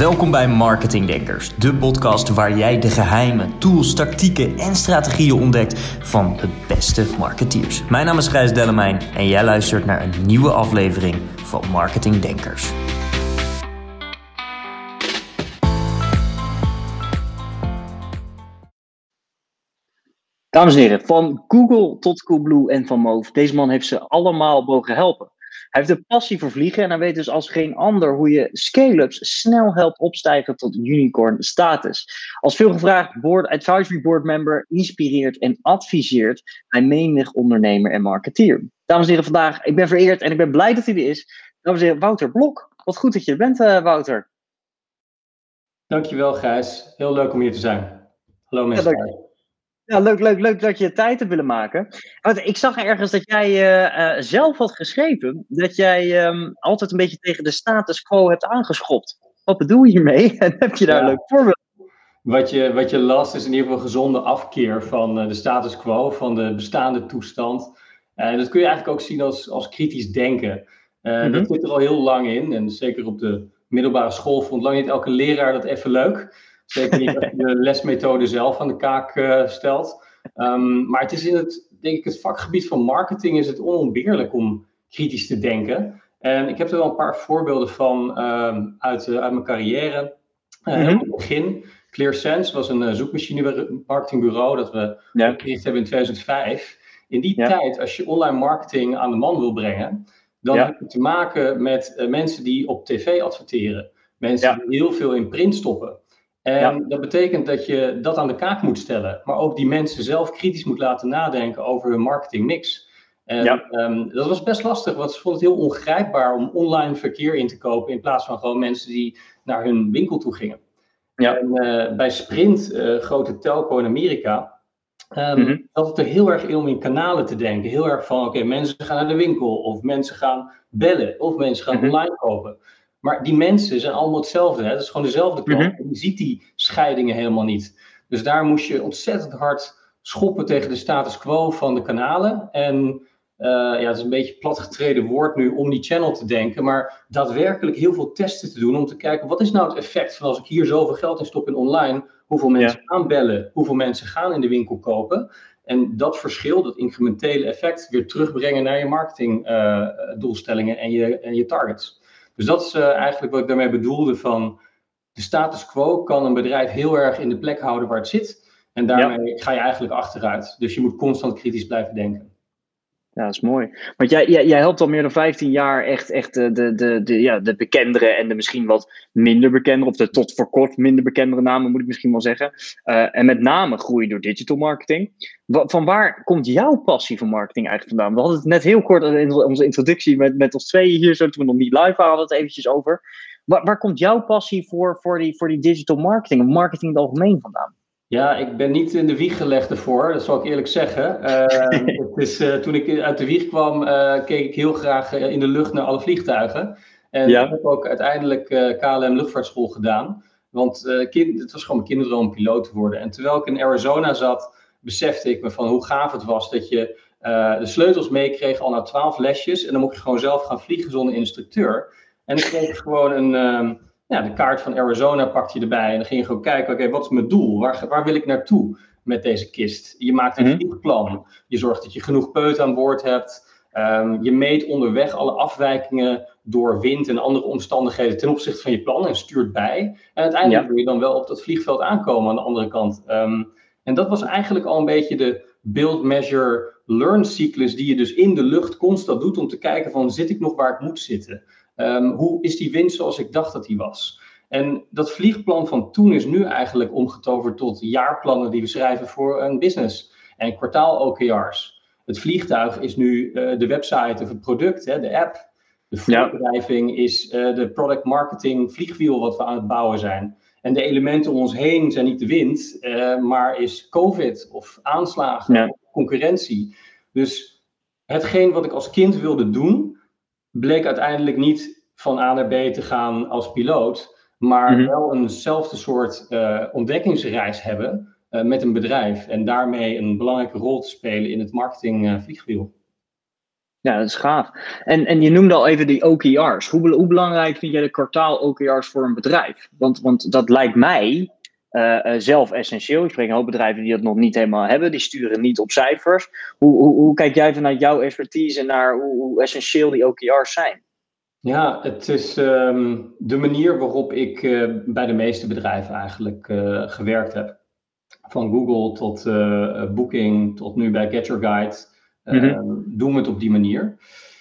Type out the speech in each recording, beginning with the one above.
Welkom bij Marketing Denkers, de podcast waar jij de geheimen, tools, tactieken en strategieën ontdekt van de beste marketeers. Mijn naam is Gijs Dellemijn en jij luistert naar een nieuwe aflevering van Marketing Denkers. Dames en heren, van Google tot Coolblue en van Move, deze man heeft ze allemaal mogen helpen. Hij heeft een passie voor vliegen en hij weet dus als geen ander hoe je scale-ups snel helpt opstijgen tot unicorn status. Als veelgevraagd board, advisory board member inspireert en adviseert hij menig ondernemer en marketeer. Dames en heren, vandaag, ik ben vereerd en ik ben blij dat hij er is. Dames en heren, Wouter Blok. Wat goed dat je er bent, uh, Wouter. Dankjewel, Gijs. Heel leuk om hier te zijn. Hallo mensen. Ja, ja, leuk, leuk, leuk dat je tijd hebt willen maken. Want ik zag ergens dat jij uh, zelf had geschreven dat jij um, altijd een beetje tegen de status quo hebt aangeschopt. Wat bedoel je hiermee? En heb je daar een leuk voorbeeld wat je, wat je las is in ieder geval een gezonde afkeer van uh, de status quo, van de bestaande toestand. Uh, dat kun je eigenlijk ook zien als, als kritisch denken. Uh, mm -hmm. Dat zit er al heel lang in. En zeker op de middelbare school vond lang niet elke leraar dat even leuk. Zeker niet als je de lesmethode zelf aan de kaak uh, stelt. Um, maar het is in het, denk ik, het vakgebied van marketing is het onontbeerlijk om kritisch te denken. En ik heb er wel een paar voorbeelden van um, uit, uh, uit mijn carrière. Uh, mm -hmm. het begin, ClearSense was een zoekmachine marketingbureau dat we ja. hebben in 2005. In die ja. tijd, als je online marketing aan de man wil brengen, dan ja. heb je te maken met mensen die op tv adverteren. Mensen die heel veel in print stoppen. En ja. dat betekent dat je dat aan de kaak moet stellen, maar ook die mensen zelf kritisch moet laten nadenken over hun marketingmix. En ja. um, dat was best lastig, want ze vonden het heel ongrijpbaar om online verkeer in te kopen in plaats van gewoon mensen die naar hun winkel toe gingen. Ja. En uh, bij Sprint, uh, grote telco in Amerika, um, mm -hmm. had het er heel erg in om in kanalen te denken. Heel erg van, oké, okay, mensen gaan naar de winkel, of mensen gaan bellen, of mensen gaan mm -hmm. online kopen. Maar die mensen zijn allemaal hetzelfde. Hè? Dat is gewoon dezelfde klant. Mm -hmm. Je ziet die scheidingen helemaal niet. Dus daar moest je ontzettend hard schoppen tegen de status quo van de kanalen. En uh, ja, het is een beetje platgetreden woord nu om die channel te denken. Maar daadwerkelijk heel veel testen te doen om te kijken wat is nou het effect van als ik hier zoveel geld in stop in online. Hoeveel mensen ja. aanbellen, hoeveel mensen gaan in de winkel kopen. En dat verschil, dat incrementele effect, weer terugbrengen naar je marketingdoelstellingen uh, en, je, en je targets. Dus dat is uh, eigenlijk wat ik daarmee bedoelde van de status quo kan een bedrijf heel erg in de plek houden waar het zit. En daarmee ja. ga je eigenlijk achteruit. Dus je moet constant kritisch blijven denken. Ja, dat is mooi. Want jij, jij, jij helpt al meer dan 15 jaar echt, echt de, de, de, de, ja, de bekendere en de misschien wat minder bekende, of de tot voor kort minder bekendere namen, moet ik misschien wel zeggen. Uh, en met name groeien door digital marketing. Van waar komt jouw passie voor marketing eigenlijk vandaan? We hadden het net heel kort in onze introductie met, met ons tweeën hier, zo, toen we nog niet live waren, hadden het eventjes over. Waar, waar komt jouw passie voor, voor, die, voor die digital marketing, of marketing in het algemeen vandaan? Ja, ik ben niet in de wieg gelegd ervoor, dat zal ik eerlijk zeggen. Uh, het is, uh, toen ik uit de wieg kwam, uh, keek ik heel graag in de lucht naar alle vliegtuigen. En ja. ik heb ook uiteindelijk KLM luchtvaartschool gedaan. Want kind, het was gewoon mijn kinderdroom om piloot te worden. En terwijl ik in Arizona zat, besefte ik me van hoe gaaf het was dat je de sleutels meekreeg al na twaalf lesjes. En dan mocht je gewoon zelf gaan vliegen zonder instructeur. En ik kreeg gewoon een... Ehm, ja, de kaart van Arizona pakte je erbij en dan ging je gewoon kijken, oké, okay, wat is mijn doel? Waar, waar wil ik naartoe met deze kist? Je maakt een mm -hmm. vliegplan. Je zorgt dat je genoeg peut aan boord hebt. Um, je meet onderweg alle afwijkingen door wind en andere omstandigheden ten opzichte van je plan en stuurt bij. En uiteindelijk ja. wil je dan wel op dat vliegveld aankomen aan de andere kant. Um, en dat was eigenlijk al een beetje de build, measure, learn cyclus die je dus in de lucht constant doet om te kijken van zit ik nog waar ik moet zitten? Um, hoe is die wind zoals ik dacht dat die was? En dat vliegplan van toen is nu eigenlijk omgetoverd tot jaarplannen die we schrijven voor een business en kwartaal-OKR's. Het vliegtuig is nu uh, de website of het product, hè, de app. De voorbedrijving ja. is uh, de product marketing vliegwiel wat we aan het bouwen zijn. En de elementen om ons heen zijn niet de wind, uh, maar is COVID of aanslagen, ja. concurrentie. Dus hetgeen wat ik als kind wilde doen, bleek uiteindelijk niet van A naar B te gaan als piloot, maar mm-hmm. wel eenzelfde soort uh, ontdekkingsreis hebben uh, met een bedrijf en daarmee een belangrijke rol te spelen in het marketing uh, vliegwiel. Ja, dat is gaaf. En, en je noemde al even die OKR's. Hoe, hoe belangrijk vind jij de kwartaal OKR's voor een bedrijf? Want, want dat lijkt mij uh, zelf essentieel. Ik spreek een hoop bedrijven die dat nog niet helemaal hebben. Die sturen niet op cijfers. Hoe, hoe, hoe kijk jij vanuit jouw expertise naar hoe, hoe essentieel die OKR's zijn? Ja, het is um, de manier waarop ik uh, bij de meeste bedrijven eigenlijk uh, gewerkt heb. Van Google tot Booking tot nu bij Get Your Guide. Mm -hmm. Doen we het op die manier.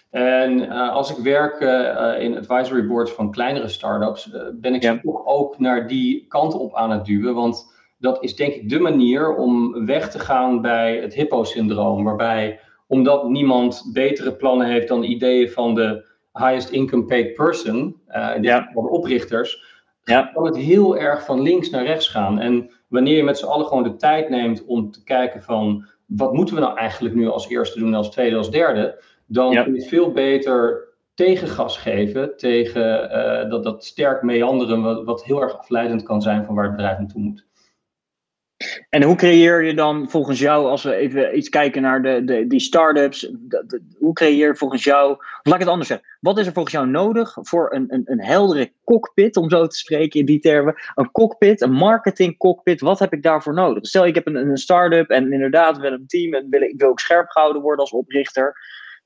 En uh, als ik werk uh, in advisory boards van kleinere startups, uh, ben ik ja. toch ook naar die kant op aan het duwen. Want dat is denk ik de manier om weg te gaan bij het hippo-syndroom. Waarbij, omdat niemand betere plannen heeft dan ideeën van de highest income paid person, ja. van de oprichters, ja. kan het heel erg van links naar rechts gaan. En wanneer je met z'n allen gewoon de tijd neemt om te kijken van wat moeten we nou eigenlijk nu als eerste doen, als tweede, als derde dan kun je veel beter tegengas geven tegen uh, dat, dat sterk meanderen, wat, wat heel erg afleidend kan zijn van waar het bedrijf naartoe moet. En hoe creëer je dan volgens jou, als we even iets kijken naar de, de, die start-ups, hoe creëer je volgens jou, laat ik het anders zeggen, wat is er volgens jou nodig voor een, een, een heldere cockpit, om zo te spreken in die termen, een cockpit, een marketing cockpit, wat heb ik daarvoor nodig? Stel, ik heb een, een start-up en inderdaad, wil een team en wil, ik wil ook scherp gehouden worden als oprichter.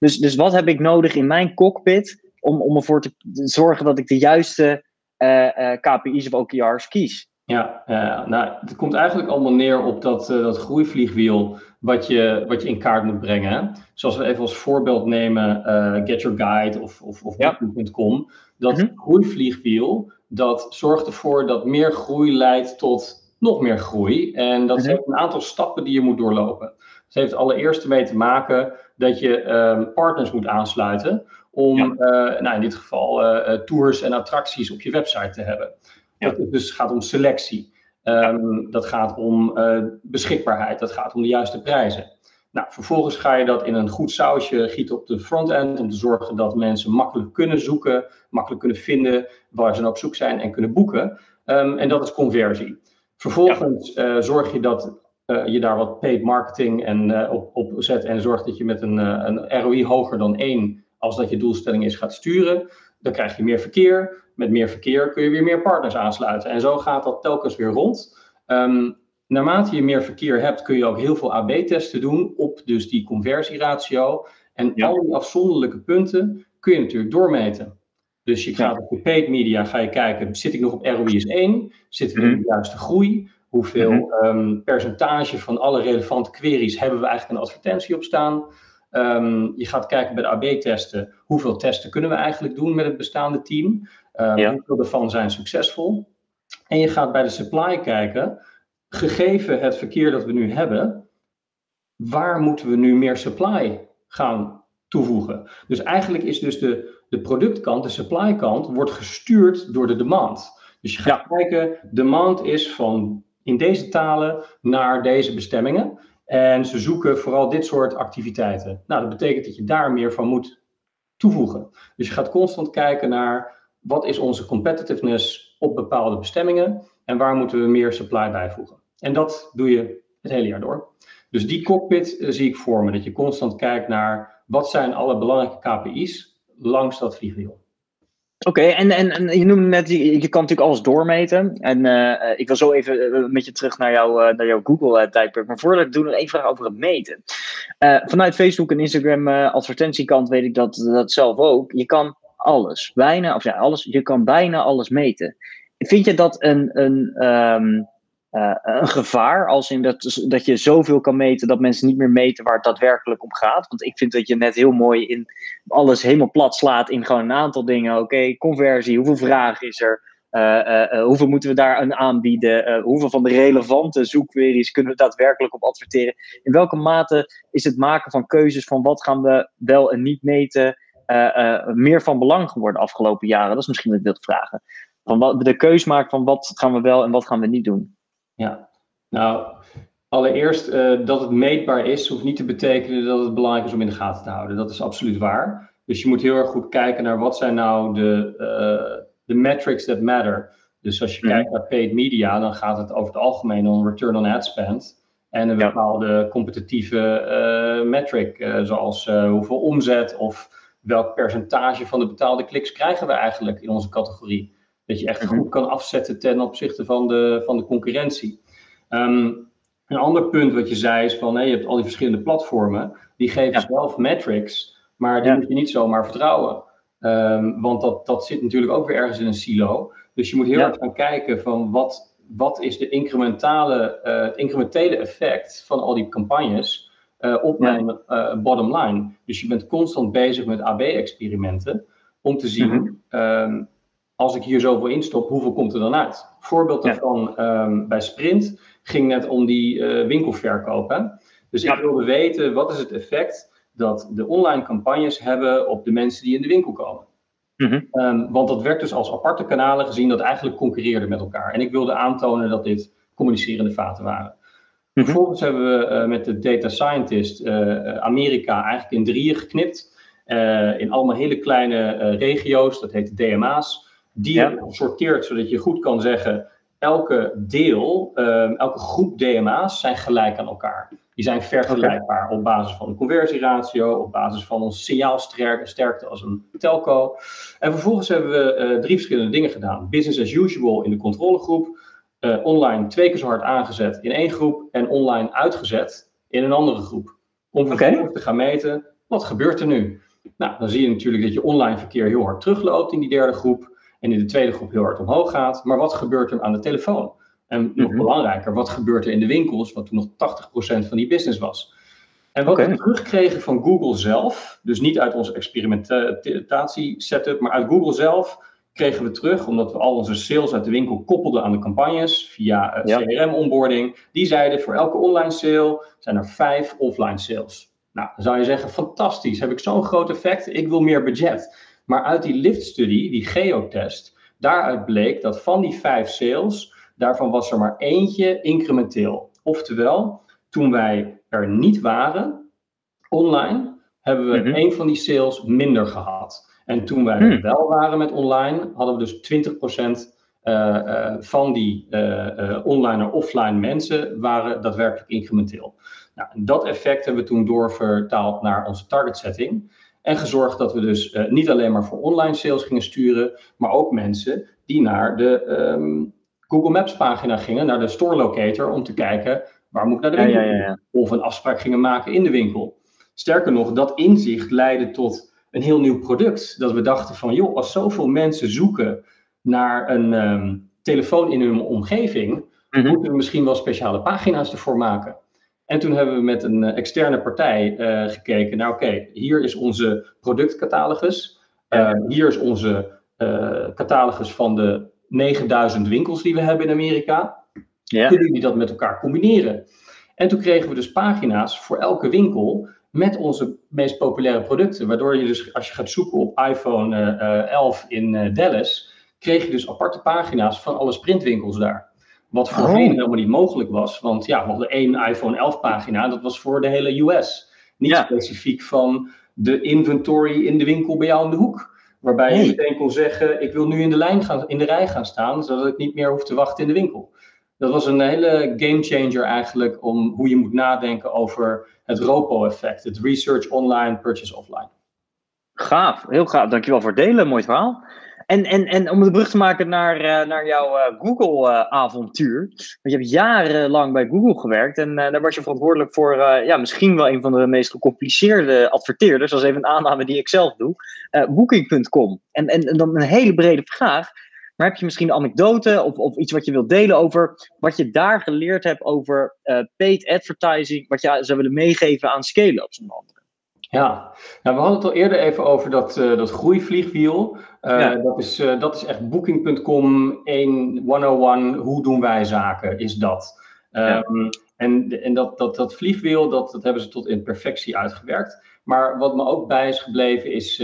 Dus, dus wat heb ik nodig in mijn cockpit om, om ervoor te zorgen dat ik de juiste uh, uh, KPI's of OKR's kies? Ja, uh, nou, het komt eigenlijk allemaal neer op dat, dat groeivliegwiel wat je, wat je in kaart moet brengen. Zoals we even als voorbeeld nemen Get Your Guide of, of, of ja. Dat -hmm. groeivliegwiel, dat zorgt ervoor dat meer groei leidt tot nog meer groei. En dat -hmm. heeft een aantal stappen die je moet doorlopen. Het heeft allereerst ermee te maken dat je um, partners moet aansluiten om ja. uh, nou in dit geval uh, tours en attracties op je website te hebben. Ja. Dat, dus het gaat om selectie. Um, ja. Dat gaat om uh, beschikbaarheid. Dat gaat om de juiste prijzen. Nou, vervolgens ga je dat in een goed sausje gieten op de frontend om te zorgen dat mensen makkelijk kunnen zoeken, makkelijk kunnen vinden waar ze naar op zoek zijn en kunnen boeken. Um, en dat is conversie. Vervolgens zorg je dat uh, je daar wat paid marketing en, uh, op, op zet en zorgt dat je met een, uh, een ROI hoger dan 1, als dat je doelstelling is, gaat sturen. Dan krijg je meer verkeer. Met meer verkeer kun je weer meer partners aansluiten. En zo gaat dat telkens weer rond. Um, naarmate je meer verkeer hebt, kun je ook heel veel AB-testen doen op dus die conversieratio. En ja. al die afzonderlijke punten kun je natuurlijk doormeten. Dus je gaat op je paid media ga je kijken, zit ik nog op ROI is 1? Zitten we in de juiste groei? Hoeveel mm -hmm. um, percentage van alle relevante queries hebben we eigenlijk een advertentie op staan? Um, je gaat kijken bij de AB-testen. Hoeveel testen kunnen we eigenlijk doen met het bestaande team? Um, ja. Hoeveel ervan zijn succesvol? En je gaat bij de supply kijken. Gegeven het verkeer dat we nu hebben, waar moeten we nu meer supply gaan toevoegen? Dus eigenlijk is dus de, de productkant, de supply kant, wordt gestuurd door de demand. Dus je gaat ja. kijken, demand is van in deze talen naar deze bestemmingen. En ze zoeken vooral dit soort activiteiten. Nou, dat betekent dat je daar meer van moet toevoegen. Dus je gaat constant kijken naar wat is onze competitiveness op bepaalde bestemmingen en waar moeten we meer supply bijvoegen. En dat doe je het hele jaar door. Dus die cockpit uh, zie ik voor me, dat je constant kijkt naar wat zijn alle belangrijke KPI's langs dat vliegwiel. Oké, en, en, je noemde net, je, kan natuurlijk alles doormeten. En uh, ik wil zo even uh, met je terug naar, jou, uh, naar jouw Google-tijdperk. Maar voordat ik doe, nog één vraag over het meten. vanuit Facebook en Instagram advertentiekant weet ik dat, dat zelf ook. Je kan alles, bijna, of ja, alles, je kan bijna alles meten. Vind je dat een, een um, uh, een gevaar. Als in dat, dat je zoveel kan meten dat mensen niet meer meten waar het daadwerkelijk om gaat. Want ik vind dat je net heel mooi in alles helemaal plat slaat in gewoon een aantal dingen. Oké, conversie, hoeveel vragen is er? Uh, uh, hoeveel moeten we daar aan aanbieden? hoeveel van de relevante zoekqueries kunnen we daadwerkelijk op adverteren? In welke mate is het maken van keuzes van wat gaan we wel en niet meten meer van belang geworden de afgelopen jaren? Dat is misschien wat ik wil vragen. Van wat, de keus maken van wat gaan we wel en wat gaan we niet doen. Ja, nou, allereerst uh, dat het meetbaar is, hoeft niet te betekenen dat het belangrijk is om in de gaten te houden. Dat is absoluut waar. Dus je moet heel erg goed kijken naar wat zijn nou de, uh, de metrics that matter. Dus als je mm. kijkt naar paid media, dan gaat het over het algemeen om return on ad spend. En een bepaalde competitieve metric, zoals hoeveel omzet of welk percentage van de betaalde kliks krijgen we eigenlijk in onze categorie. Dat je echt mhm. goed kan afzetten ten opzichte van de, van de concurrentie. Ehm, een ander punt wat je zei is van, hey, je hebt al die verschillende platformen, die geven zelf metrics, maar die moet je niet zomaar vertrouwen. Ehm, want dat, dat zit natuurlijk ook weer ergens in een silo. Dus je moet heel erg gaan kijken van wat, wat is de incrementale, uh, het incrementele effect van al die campagnes uh, op mijn uh, bottom line. Dus je bent constant bezig met AB-experimenten om te zien, mhm. ehm, als ik hier zoveel instop, hoeveel komt er dan uit? Voorbeeld daarvan um, bij Sprint ging net om die uh, winkelverkoop. Hè? Dus ik wilde weten, wat is het effect dat de online campagnes hebben op de mensen die in de winkel komen? Mhm. Ehm, want dat werd dus als aparte kanalen gezien dat eigenlijk concurreerden met elkaar. En ik wilde aantonen dat dit communicerende vaten waren. Mhm. Vervolgens hebben we uh, met de data scientist uh, Amerika eigenlijk in drieën geknipt. in allemaal hele kleine regio's, dat heet DMA's. Die ja. sorteert zodat je goed kan zeggen: elke deel, ehm, elke groep DMA's zijn gelijk aan elkaar. Die zijn vergelijkbaar op basis van de conversieratio, op basis van ons signaalsterkte als een telco. En vervolgens hebben we uh, drie verschillende dingen gedaan. Business as usual in de controlegroep, uh, online twee keer zo hard aangezet in één groep en online uitgezet in een andere groep. Om vervolgens te gaan meten, wat gebeurt er nu? Nou, dan zie je natuurlijk dat je online verkeer heel hard terugloopt in die derde groep en in de tweede groep heel hard omhoog gaat. Maar wat gebeurt er aan de telefoon? En nog mhm. belangrijker, wat gebeurt er in de winkels, wat toen nog 80% van die business was? En wat we terugkregen van Google zelf, dus niet uit onze experimentatie-setup, maar uit Google zelf, kregen we terug, omdat we al onze sales uit de winkel koppelden aan de campagnes via uh, eh, CRM-onboarding. Die zeiden voor elke online sale zijn er vijf offline sales. Nou, dan zou je zeggen, fantastisch, heb ik zo'n groot effect, ik wil meer budget. Maar uit die lift-studie, die geotest, daaruit bleek dat van die vijf sales, daarvan was er maar eentje incrementeel. Oftewel, toen wij er niet waren, online, hebben we mm een van die sales minder gehad. En toen wij er hmm. wel waren met online, hadden we dus 20% uh, uh, van die uh, online naar offline mensen waren daadwerkelijk incrementeel. Nou, dat effect hebben we toen doorvertaald naar onze target setting. En gezorgd dat we dus uh, niet alleen maar voor online sales gingen sturen, maar ook mensen die naar de um, Google Maps pagina gingen, naar de store locator, om te kijken waar moet ik naar de winkel. Ja, ja, ja, of een afspraak gingen maken in de winkel. Sterker nog, dat inzicht leidde tot een heel nieuw product. Dat we dachten van, joh, als zoveel mensen zoeken naar een um, telefoon in hun omgeving, mm moeten we misschien wel speciale pagina's ervoor maken. En toen hebben we met een eh, externe partij uh, gekeken naar, oké, hier is onze productcatalogus. Uh, hier is onze uh, catalogus van de 9000 winkels die we hebben in Amerika. Ja. Kunnen jullie dat met elkaar combineren? En toen kregen we dus pagina's voor elke winkel met onze meest populaire producten. Waardoor je dus, als je gaat zoeken op iPhone 11 in Dallas, kreeg je dus aparte pagina's van alle sprintwinkels daar. Wat voorheen oh. helemaal niet mogelijk was. Want ja, we hadden één iPhone 11 pagina. Dat was voor de hele US. Niet specifiek van de inventory in de winkel bij jou in de hoek. Waarbij je meteen kon zeggen, ik wil nu in de, lijn gaan, in de rij gaan staan. Zodat ik niet meer hoef te wachten in de winkel. Dat was een hele game changer eigenlijk om hoe je moet nadenken over het ROPO-effect. Het Research Online, Purchase Offline. Gaaf, heel gaaf. Dankjewel voor het delen, mooi verhaal. En, en, en om de brug te maken naar, uh, naar jouw uh, Google-avontuur. Want je hebt jarenlang bij Google gewerkt en daar was je verantwoordelijk voor ja, misschien wel een van de meest gecompliceerde adverteerders. Dat is even een aanname die ik zelf doe. Booking.com. En, en, en dan een hele brede vraag. Maar heb je misschien een anekdote of, of iets wat je wilt delen over wat je daar geleerd hebt over paid advertising, wat je zou willen meegeven aan scale-ups onder andere? Ja, nou, we hadden het al eerder even over dat, dat groeivliegwiel. Uh, dat, is, uh, dat is echt booking.com 101, hoe doen wij zaken, is dat. Um, En, en dat, dat, dat vliegwiel, dat, dat hebben ze tot in perfectie uitgewerkt. Maar wat me ook bij is gebleven is,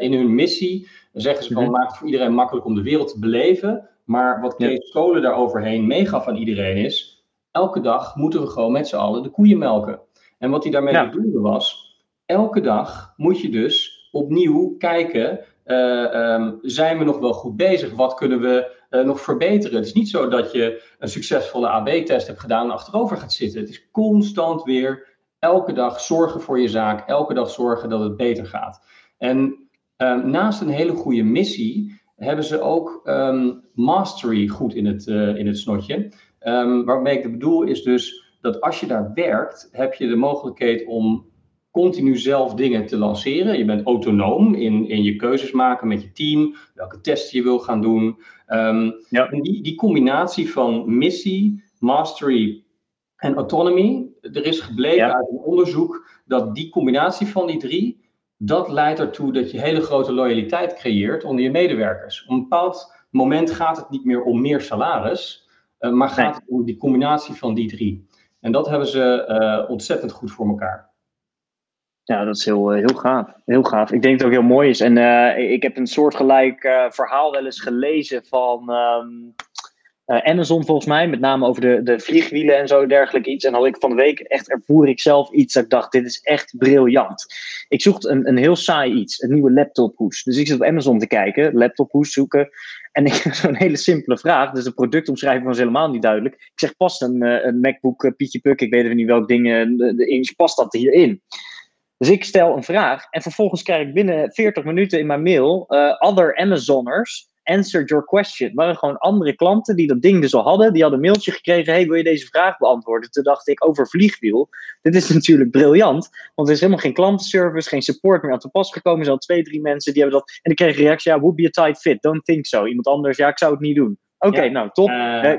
in hun missie zeggen ze van, mm maak het voor iedereen makkelijk om de wereld te beleven. Maar wat Kees Scholen daar overheen meegaf aan iedereen is, elke dag moeten we gewoon met z'n allen de koeien melken. En wat hij daarmee ja. bedoelde was, elke dag moet je dus opnieuw kijken, um, zijn we nog wel goed bezig? Wat kunnen we nog verbeteren. Het is niet zo dat je een succesvolle AB-test hebt gedaan en achterover gaat zitten. Het is constant weer elke dag zorgen voor je zaak, elke dag zorgen dat het beter gaat. En ehm, naast een hele goede missie hebben ze ook ehm, mastery goed in het, uh, in het snotje. Waarmee ik bedoel is dus dat als je daar werkt, heb je de mogelijkheid om continu zelf dingen te lanceren. Je bent autonoom in, in je keuzes maken met je team, welke tests je wil gaan doen. ja. En die, die combinatie van missie, mastery en autonomy, er is gebleken uit een onderzoek dat die combinatie van die drie, dat leidt ertoe dat je hele grote loyaliteit creëert onder je medewerkers. Op een bepaald moment gaat het niet meer om meer salaris, uh, maar gaat het om die combinatie van die drie. En dat hebben ze uh, ontzettend goed voor elkaar. Ja, dat is heel, eh, heel gaaf. Heel gaaf. Ik denk dat het ook heel mooi is. En uh, ik heb een soortgelijk uh, verhaal wel eens gelezen van uh, Amazon volgens mij, met name over de, de vliegwielen en zo dergelijke iets. En had ik van de week echt ervoer ik zelf iets dat ik dacht, dit is echt briljant. Ik zocht een, een heel saai iets, een nieuwe laptophoes. Dus ik zit op Amazon te kijken, laptophoes zoeken. En ik heb zo'n hele simpele vraag, dus de productomschrijving was helemaal niet duidelijk. Ik zeg, past een, eh, een MacBook Pietje Puk, ik weet even niet welke dingen, de, de past dat hierin? Dus ik stel een vraag en vervolgens krijg ik binnen 40 minuten in mijn mail uh, other Amazoners answered your question. Waren gewoon andere klanten die dat ding dus al hadden. Die hadden een mailtje gekregen, hey, wil je deze vraag beantwoorden? Toen dacht ik, over vliegwiel. Dit is natuurlijk briljant, want er is helemaal geen klantenservice, geen support meer aan te pas gekomen. Er zijn al twee, drie mensen die hebben dat. En ik kreeg een reactie, ja, would be a tight fit, don't think so. Iemand anders, ja, ik zou het niet doen. Oké, nou top. Uh,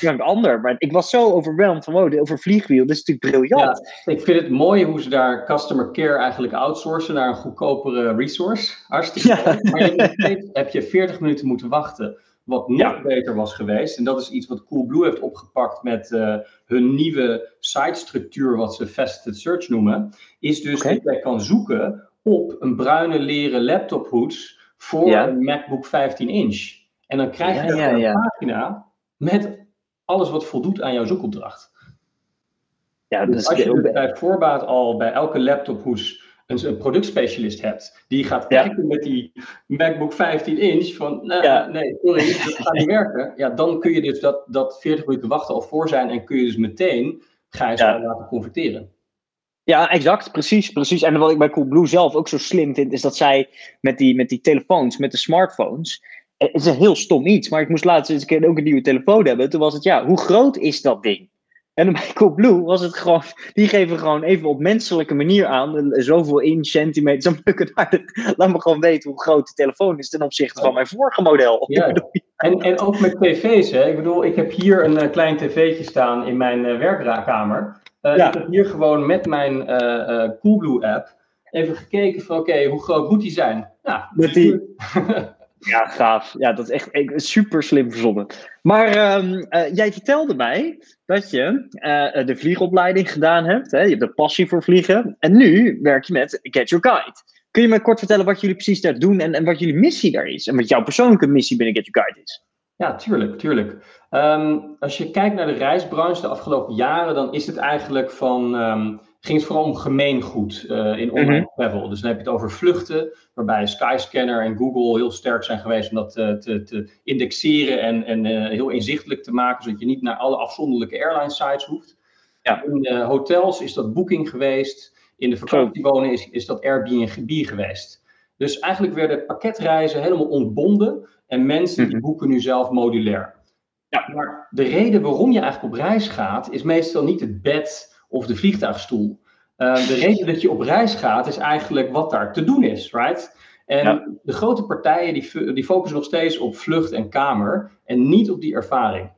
uh, ander. Maar ik was zo overweldigd van wow, over vliegwiel. Dat is natuurlijk briljant. Ja, ik vind het mooi hoe ze daar customer care eigenlijk outsourcen naar een goedkopere resource. Hartstikke ja. Maar je heb je 40 minuten moeten wachten. Wat nog ja. beter was geweest. En dat is iets wat Coolblue heeft opgepakt met uh, hun nieuwe sitestructuur, wat ze Faceted Search noemen. Is dus okay. dat jij kan zoeken op een bruine leren laptophoes voor een MacBook 15 inch. En dan krijg je ja, ja, een pagina met alles wat voldoet aan jouw zoekopdracht. Ja, dus als je bij voorbaat al bij elke laptophoes een, een productspecialist hebt, die gaat kijken met die MacBook 15 inch van, nou, nee, sorry, dat gaat niet werken. Ja, dan kun je dus dat, dat 40 minuten wachten al voor zijn en kun je dus meteen, ga je ze laten converteren. Ja, exact. Precies, precies. En wat ik bij Coolblue zelf ook zo slim vind, is dat zij met die, met die telefoons, met de smartphones, het is een heel stom iets, maar ik moest laatst eens een keer ook een nieuwe telefoon hebben. Toen was het, ja, hoe groot is dat ding? En bij Coolblue was het gewoon, die geven gewoon even op menselijke manier aan, zoveel in centimeter, laat me gewoon weten hoe groot de telefoon is ten opzichte van mijn vorige model. Ja. En, en ook met tv's, hè. Ik bedoel, ik heb hier een uh, klein tv'tje staan in mijn uh, werkkamer. Uh, ja. Ik heb hier gewoon met mijn Coolblue app even gekeken van, oké, hoe groot moet die zijn? Nou, met die... Ja, gaaf. Ja, dat is echt super slim verzonnen. Maar um, uh, jij vertelde mij dat je uh, de vliegopleiding gedaan hebt. Hè? Je hebt een passie voor vliegen. En nu werk je met Get Your Guide. Kun je me kort vertellen wat jullie precies daar doen en, en wat jullie missie daar is? En wat jouw persoonlijke missie binnen Get Your Guide is? Ja, tuurlijk, tuurlijk. Um, als je kijkt naar de reisbranche de afgelopen jaren, dan is het eigenlijk van... Um, ging het vooral om gemeengoed uh, in online mm travel. Dus dan heb je het over vluchten, waarbij Skyscanner en Google heel sterk zijn geweest om dat uh, te, te, indexeren en, en uh, heel inzichtelijk te maken, zodat je niet naar alle afzonderlijke airline sites hoeft. Ja. In hotels is dat Booking geweest, in de vakantiewonen is, is dat Airbnb geweest. Dus eigenlijk werden pakketreizen helemaal ontbonden en mensen die mhm. boeken nu zelf modulair. Ja, maar de reden waarom je eigenlijk op reis gaat, is meestal niet het bed of de vliegtuigstoel. Uh, de reden dat je op reis gaat is eigenlijk wat daar te doen is, right? En de grote partijen die, die focussen nog steeds op vlucht en kamer en niet op die ervaring.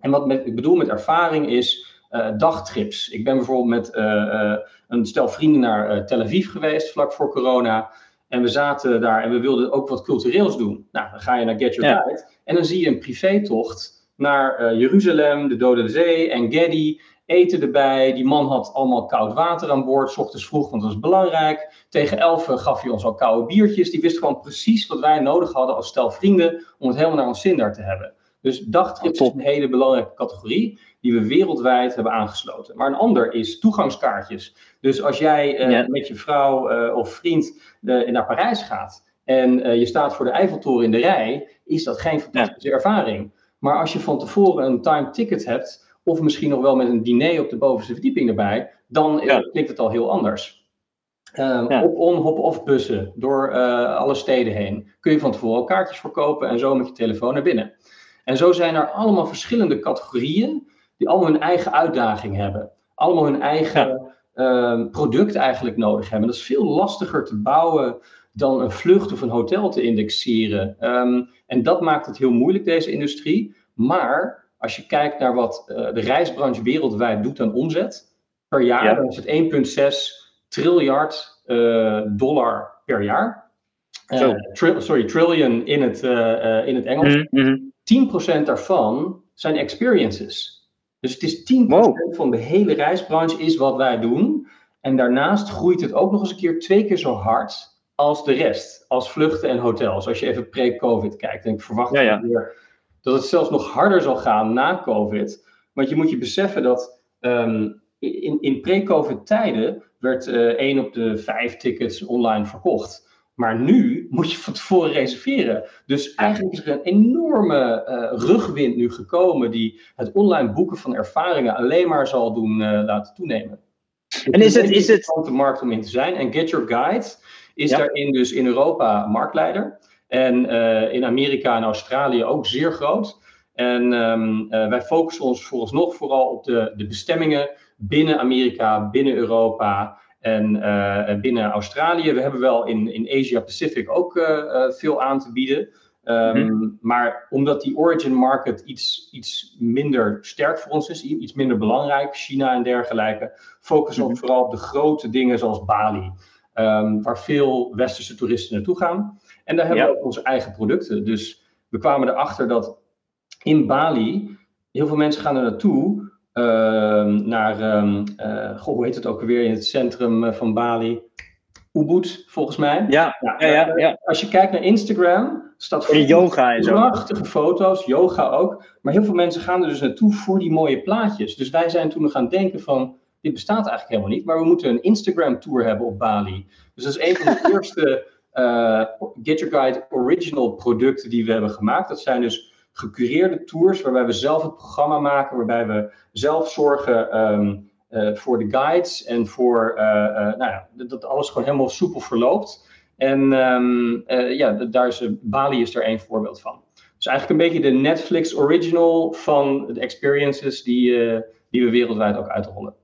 En wat met, ik bedoel met ervaring is uh, dagtrips. Ik ben bijvoorbeeld met uh, een stel vrienden naar Tel Aviv geweest vlak voor corona. En we zaten daar en we wilden ook wat cultureels doen. Nou, dan ga je naar Get Your ja. Guide en dan zie je een privétocht naar Jeruzalem, de Dode Zee en Gedi eten erbij. Die man had allemaal koud water aan boord, s ochtends vroeg, want dat was belangrijk. Tegen elf gaf hij ons al koude biertjes. Die wist gewoon precies wat wij nodig hadden als stel vrienden om het helemaal naar ons zin daar te hebben. Dus dagtrips is een hele belangrijke categorie die we wereldwijd hebben aangesloten. Maar een ander is toegangskaartjes. Dus als jij uh, met je vrouw uh, of vriend uh, naar Parijs gaat en je staat voor de Eiffeltoren in de rij, is dat geen fantastische ervaring. Maar als je van tevoren een time ticket hebt, of misschien nog wel met een diner op de bovenste verdieping erbij, dan klinkt het al heel anders. Um, Hop-on, hop-off bussen door uh, alle steden heen. Kun je van tevoren al kaartjes verkopen en zo met je telefoon naar binnen. En zo zijn er allemaal verschillende categorieën die allemaal hun eigen uitdaging hebben. Allemaal hun eigen uh, product eigenlijk nodig hebben. Dat is veel lastiger te bouwen dan een vlucht of een hotel te indexeren. Um, en dat maakt het heel moeilijk, deze industrie. Maar als je kijkt naar wat uh, de reisbranche wereldwijd doet aan omzet per jaar, ja. dan is het 1,6 triljard uh, dollar per jaar. Tri sorry, trillion in het, in het Engels. Mm -hmm. 10% daarvan zijn experiences. Dus het is 10% wow. van de hele reisbranche is wat wij doen. En daarnaast groeit het ook nog eens een keer twee keer zo hard als de rest. Als vluchten en hotels. Als je even pre-COVID kijkt. En ik verwacht ja, ja. Weer dat het zelfs nog harder zal gaan na COVID. Want je moet je beseffen dat um, in, in pre-COVID tijden werd uh, één op de vijf tickets online verkocht. Maar nu moet je van tevoren reserveren. Dus eigenlijk is er een enorme uh, rugwind nu gekomen die het online boeken van ervaringen alleen maar zal doen uh, laten toenemen. En is het, is het... de markt om in te zijn. En Get Your Guide is ja. daarin dus in Europa marktleider. En uh, in Amerika en Australië ook zeer groot. En um, wij focussen ons vooralsnog vooral op de, de bestemmingen binnen Amerika, binnen Europa en uh, binnen Australië. We hebben wel in, in Asia Pacific ook uh, uh, veel aan te bieden. Um, mm-hmm. Maar omdat die origin market iets, iets minder sterk voor ons is, iets minder belangrijk, China en dergelijke, focussen we mm-hmm. vooral op de grote dingen zoals Bali, um, waar veel westerse toeristen naartoe gaan. En daar hebben ja. we ook onze eigen producten. Dus we kwamen erachter dat in Bali heel veel mensen gaan er naartoe Ehm, naar, um, uh, goh, hoe heet het ook alweer in het centrum eh, van Bali? Ubud, volgens mij. Ja, ja, ja, ja, Als je kijkt naar Instagram, staat voor yoga en zo. Prachtige foto's, yoga ook. Maar heel veel mensen gaan er dus naartoe voor die mooie plaatjes. Dus wij zijn toen gaan denken van, dit bestaat eigenlijk helemaal niet, maar we moeten een Instagram tour hebben op Bali. Dus dat is een van de eerste uh, Get Your Guide original producten die we hebben gemaakt. Dat zijn dus gecureerde tours waarbij we zelf het programma maken, waarbij we zelf zorgen um, uh, voor de guides en voor uh, nou ja, dat alles gewoon helemaal soepel verloopt. En um, ja, daar is Bali is er één voorbeeld van. Dus eigenlijk een beetje de Netflix original van de experiences die, die we wereldwijd ook uitrollen.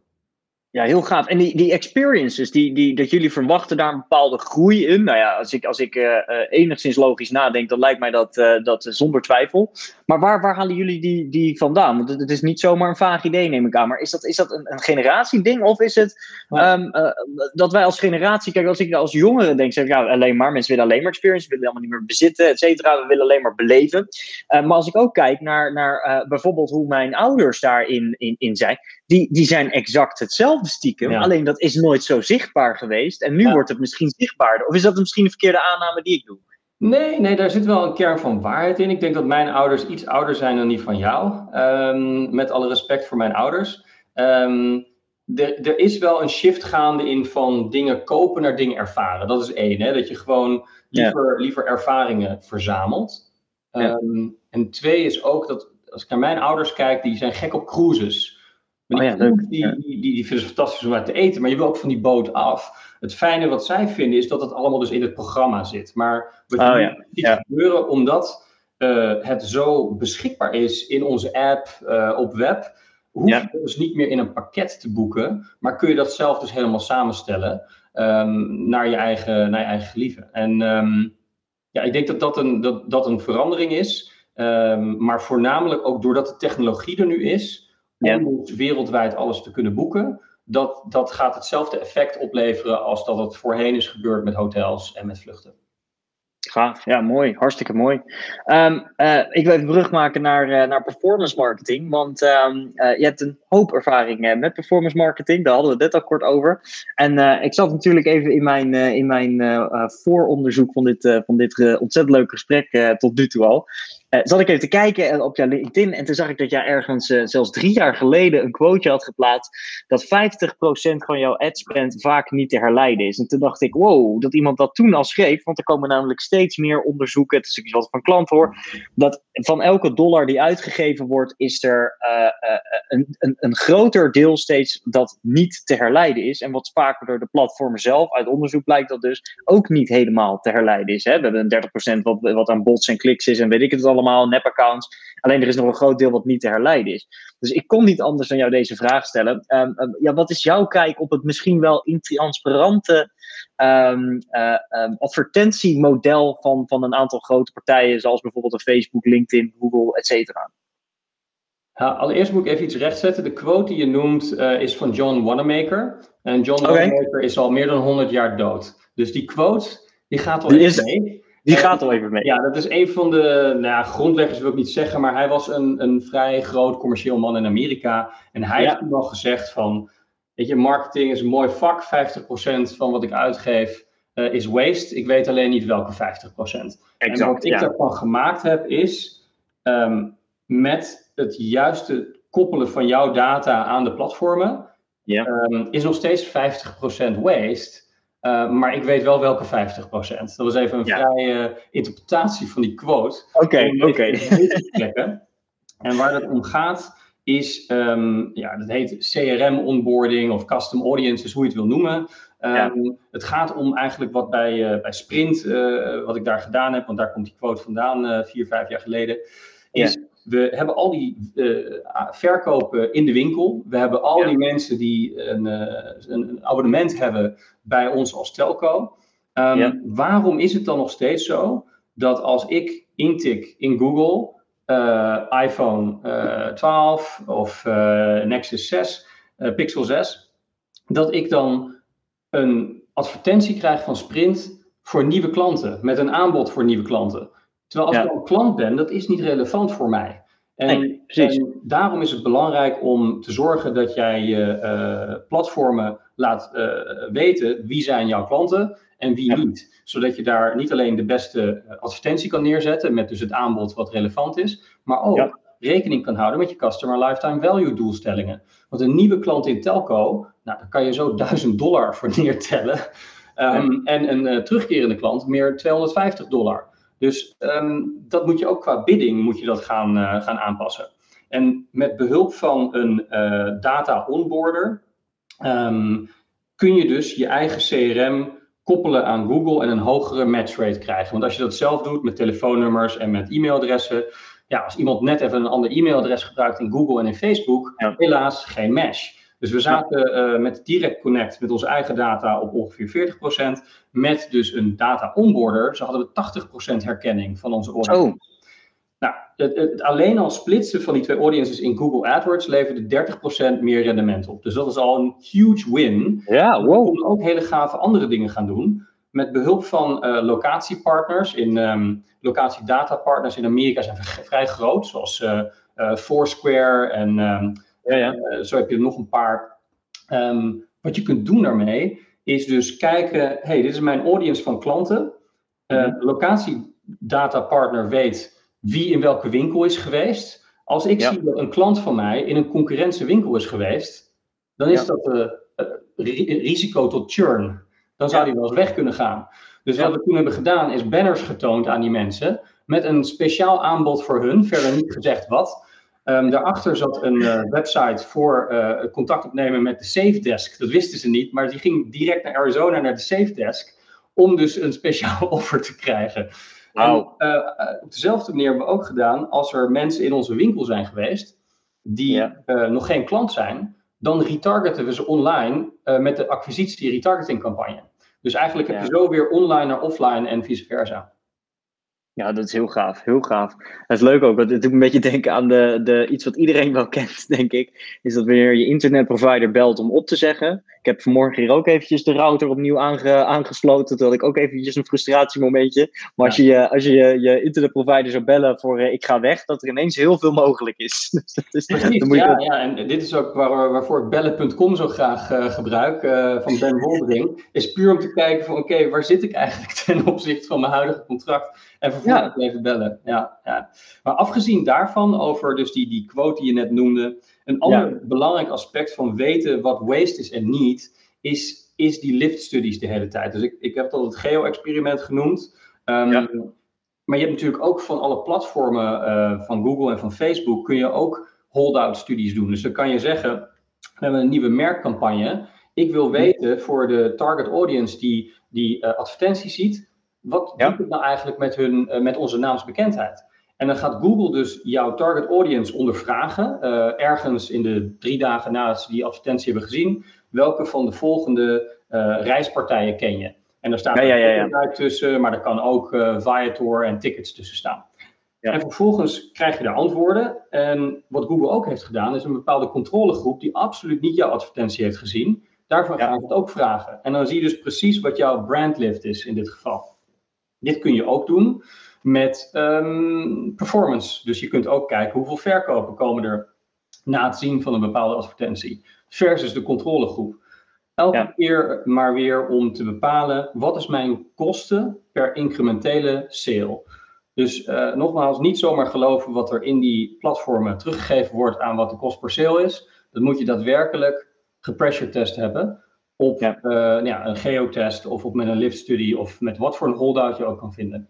Ja, heel gaaf. En die, die experiences, die, die, dat jullie verwachten daar een bepaalde groei in. Nou ja, als ik, als ik uh, enigszins logisch nadenk, dan lijkt mij dat, uh, dat zonder twijfel. Maar waar, waar halen jullie die, die vandaan? Want het, is niet zomaar een vaag idee, neem ik aan. Maar is dat, is dat een, een generatieding? Of is het um, uh, dat wij als generatie, kijk, als ik als jongere denk, zeg ik ja, alleen maar, mensen willen alleen maar experience, we willen helemaal niet meer bezitten, et cetera. We willen alleen maar beleven. maar als ik ook kijk naar, naar bijvoorbeeld hoe mijn ouders daarin in, in zijn, die, die zijn exact hetzelfde stiekem. Ja. Alleen dat is nooit zo zichtbaar geweest. En nu ja. wordt het misschien zichtbaarder. Of is dat misschien een verkeerde aanname die ik doe? Nee, nee, daar zit wel een kern van waarheid in. Ik denk dat mijn ouders iets ouder zijn dan die van jou. Um, met alle respect voor mijn ouders. Um, er is wel een shift gaande in van dingen kopen naar dingen ervaren. Dat is één, hè? dat je gewoon liever, ja. liever ervaringen verzamelt. Um, en twee is ook dat, als ik naar mijn ouders kijk, die zijn gek op cruises. Maar die, oh ja, leuk. Die, die, die, die, vinden het fantastisch om uit te eten, maar je wil ook van die boot af. Het fijne wat zij vinden is dat het allemaal dus in het programma zit. Maar wat oh, ja. ziet ja. gebeuren omdat uh, het zo beschikbaar is in onze app, uh, op web, hoef je dus niet meer in een pakket te boeken, maar kun je dat zelf dus helemaal samenstellen um, naar, je eigen, naar je eigen gelieven. En um, ja, ik denk dat dat een, dat, dat een verandering is, um, maar voornamelijk ook doordat de technologie er nu is ja. om wereldwijd alles te kunnen boeken, dat, dat gaat hetzelfde effect opleveren als dat het voorheen is gebeurd met hotels en met vluchten. Gaaf, ja, mooi, hartstikke mooi. Um, uh, ik wil even brug maken naar, uh, naar performance marketing, want um, uh, je hebt een hoop ervaring met performance marketing, daar hadden we het net al kort over. En ik zat natuurlijk even in mijn, in mijn vooronderzoek van dit, van dit ontzettend leuke gesprek tot nu toe al. Uh, zat ik even te kijken op jouw LinkedIn en toen zag ik dat jij ergens uh, zelfs drie jaar geleden een quoteje had geplaatst dat 50% van jouw adspend vaak niet te herleiden is. En toen dacht ik, wow, dat iemand dat toen al schreef, want er komen namelijk steeds meer onderzoeken, het is iets wat van klant hoor, dat van elke dollar die uitgegeven wordt, is er een, een, een groter deel steeds dat niet te herleiden is. En wat vaker door de platformen zelf, uit onderzoek blijkt dat dus ook niet helemaal te herleiden is. Hè? We hebben een 30% wat, wat aan bots en kliks is en weet ik het allemaal, nep-accounts. Alleen er is nog een groot deel wat niet te herleiden is. Dus ik kon niet anders dan jou deze vraag stellen. Um, um, ja, wat is jouw kijk op het misschien wel intransparante um, uh, advertentiemodel van, van een aantal grote partijen, zoals bijvoorbeeld een Facebook, LinkedIn, Google, et cetera? Ja, allereerst moet ik even iets rechtzetten. De quote die je noemt uh, is van John Wanamaker. En John okay. Wanamaker is al meer dan 100 jaar dood. Dus die quote, die gaat al die is, mee. Die gaat al even mee. Ja, dat is een van de nou ja, grondleggers, wil ik niet zeggen. Maar hij was een, een vrij groot commercieel man in Amerika. En hij ja. heeft toen al gezegd van... Weet je, marketing is een mooi vak. 50% van wat ik uitgeef uh, is waste. Ik weet alleen niet welke 50%. Exact, en wat ik ja. daarvan gemaakt heb is... Um, met het juiste koppelen van jouw data aan de platformen, ja. um, is nog steeds 50% waste. Uh, maar ik weet wel welke 50%. Dat was even een ja. vrije interpretatie van die quote. Oké, okay, oké. Okay. en waar het om gaat, is, um, ja, dat heet CRM-onboarding of custom audiences, hoe je het wil noemen. Um, ja. Het gaat om eigenlijk wat bij, uh, bij Sprint, uh, wat ik daar gedaan heb, want daar komt die quote vandaan, vier, vijf jaar geleden. Is ja we hebben al die uh, verkopen in de winkel. We hebben al ja. die mensen die een, uh, een, abonnement hebben bij ons als telco. Um, ja. Waarom is het dan nog steeds zo dat als ik intik in Google uh, iPhone 12 of Nexus 6, Pixel 6, dat ik dan een advertentie krijg van Sprint voor nieuwe klanten, met een aanbod voor nieuwe klanten? Terwijl als ja. ik een klant ben, dat is niet relevant voor mij. En, nee, en, daarom is het belangrijk om te zorgen dat jij je uh, platformen laat uh, weten wie zijn jouw klanten en wie ja. niet. Zodat je daar niet alleen de beste advertentie kan neerzetten met dus het aanbod wat relevant is, maar ook ja. rekening kan houden met je customer lifetime value doelstellingen. Want een nieuwe klant in telco, nou, daar kan je zo 1000 dollar voor neertellen. Um, en een uh, terugkerende klant meer 250 dollar. Dus um, dat moet je ook qua bidding moet je dat gaan, uh, gaan aanpassen. En met behulp van een uh, data onboarder um, kun je dus je eigen CRM koppelen aan Google en een hogere match rate krijgen. Want als je dat zelf doet met telefoonnummers en met e-mailadressen, ja, als iemand net even een ander e-mailadres gebruikt in Google en in Facebook, ja. helaas geen match. Dus we zaten uh, met Direct Connect met onze eigen data op ongeveer 40%. Met dus een data onboarder, zo hadden we 80% herkenning van onze audience. Oh. Nou, het, het, alleen al splitsen van die twee audiences in Google AdWords leverde 30% meer rendement op. Dus dat is al een huge win. Ja, wow. We konden ook hele gave andere dingen gaan doen. Met behulp van uh, locatiepartners, in um, locatiedatapartners in Amerika zijn vrij groot, zoals uh, Foursquare en um, ja, ja. Uh, zo heb je nog een paar. Um, wat je kunt doen daarmee is dus kijken, hey, dit is mijn audience van klanten. Uh. Locatiedatapartner weet wie in welke winkel is geweest. Als ik ja. zie dat een klant van mij in een concurrentiewinkel is geweest, dan is dat uh, risico tot churn. Dan zou die wel eens weg kunnen gaan. Dus wat we toen hebben gedaan is banners getoond aan die mensen met een speciaal aanbod voor hun, verder niet gezegd wat. Um, daarachter zat een uh, website voor uh, contact opnemen met de Safe Desk. Dat wisten ze niet, maar die ging direct naar Arizona naar de Safe Desk om dus een speciaal offer te krijgen. Wow. En, uh, op dezelfde manier hebben we ook gedaan als er mensen in onze winkel zijn geweest die nog geen klant zijn, dan retargeten we ze online met de acquisitie retargeting campagne. Dus eigenlijk heb je zo weer online naar offline en vice versa. Ja, dat is heel gaaf. Heel gaaf. Dat is leuk ook. Het doet een beetje denken aan de, de, iets wat iedereen wel kent, denk ik. Is dat wanneer je internetprovider belt om op te zeggen. Ik heb vanmorgen hier ook eventjes de router opnieuw aange, aangesloten. Toen had ik ook eventjes een frustratiemomentje. Maar als je, als je, je, je internetprovider zou bellen voor ik ga weg, dat er ineens heel veel mogelijk is. dus, Precies, moet je ja, ja, en dit is ook waar, waarvoor ik bellen.com zo graag gebruik, van Ben Woldering. Is puur om te kijken van oké, waar zit ik eigenlijk ten opzichte van mijn huidige contract? En vervolgens even bellen. Ja, ja. Maar afgezien daarvan, over dus die, die quote die je net noemde, een ander belangrijk aspect van weten wat waste is en niet, is, is die lift studies de hele tijd. Dus ik, ik heb het al het geo-experiment genoemd. Um, Maar je hebt natuurlijk ook van alle platformen uh, van Google en van Facebook kun je ook holdout studies doen. Dus dan kan je zeggen, we hebben een nieuwe merkcampagne. Ik wil weten voor de target audience die die uh, advertentie ziet, wat ja. doet het nou eigenlijk met, hun, uh, met onze naamsbekendheid? En dan gaat Google dus jouw target audience ondervragen, uh, ergens in de drie dagen nadat ze die advertentie hebben gezien, welke van de volgende uh, reispartijen ken je? En daar staat ja, ja, ja, tussen, maar er kan ook uh, Viator en tickets tussen staan. En vervolgens krijg je daar antwoorden. En wat Google ook heeft gedaan, is een bepaalde controlegroep die absoluut niet jouw advertentie heeft gezien. Daarvan gaan we het ook vragen. En dan zie je dus precies wat jouw brandlift is in dit geval. Dit kun je ook doen met um, performance. Dus je kunt ook kijken hoeveel verkopen komen er na het zien van een bepaalde advertentie. Versus de controlegroep. Elke keer maar weer om te bepalen wat is mijn kosten per incrementele sale. Dus uh, nogmaals, niet zomaar geloven wat er in die platformen teruggegeven wordt aan wat de kost per sale is. Dat moet je daadwerkelijk gepressure test hebben op ja. Uh, ja, een geotest of op met een lift study of met wat voor een holdout je ook kan vinden.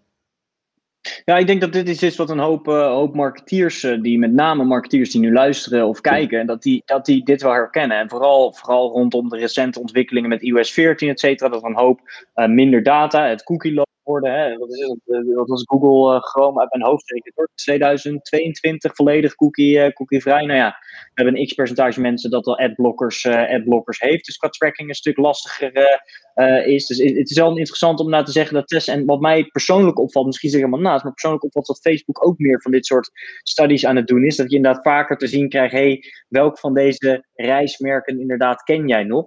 Ja, ik denk dat dit is iets wat een hoop, uh, hoop marketeers, uh, die met name marketeers die nu luisteren of kijken, dat die, dat die dit wel herkennen. En vooral, vooral rondom de recente ontwikkelingen met iOS 14, et cetera, dat een hoop uh, minder data, het cookie worden. Hè? Wat, is het? wat was Google Chrome uit mijn hoofd rekenen? 2022 volledig cookie, cookie vrij. Nou ja, we hebben een x percentage mensen dat al adblockers, adblockers heeft. Dus qua tracking een stuk lastiger is. Dus het is wel interessant om nou te zeggen dat Tess, en wat mij persoonlijk opvalt, misschien zeg ik helemaal naast, maar persoonlijk opvalt dat Facebook ook meer van dit soort studies aan het doen is. Dat je inderdaad vaker te zien krijgt, hey, welk van deze reismerken inderdaad ken jij nog?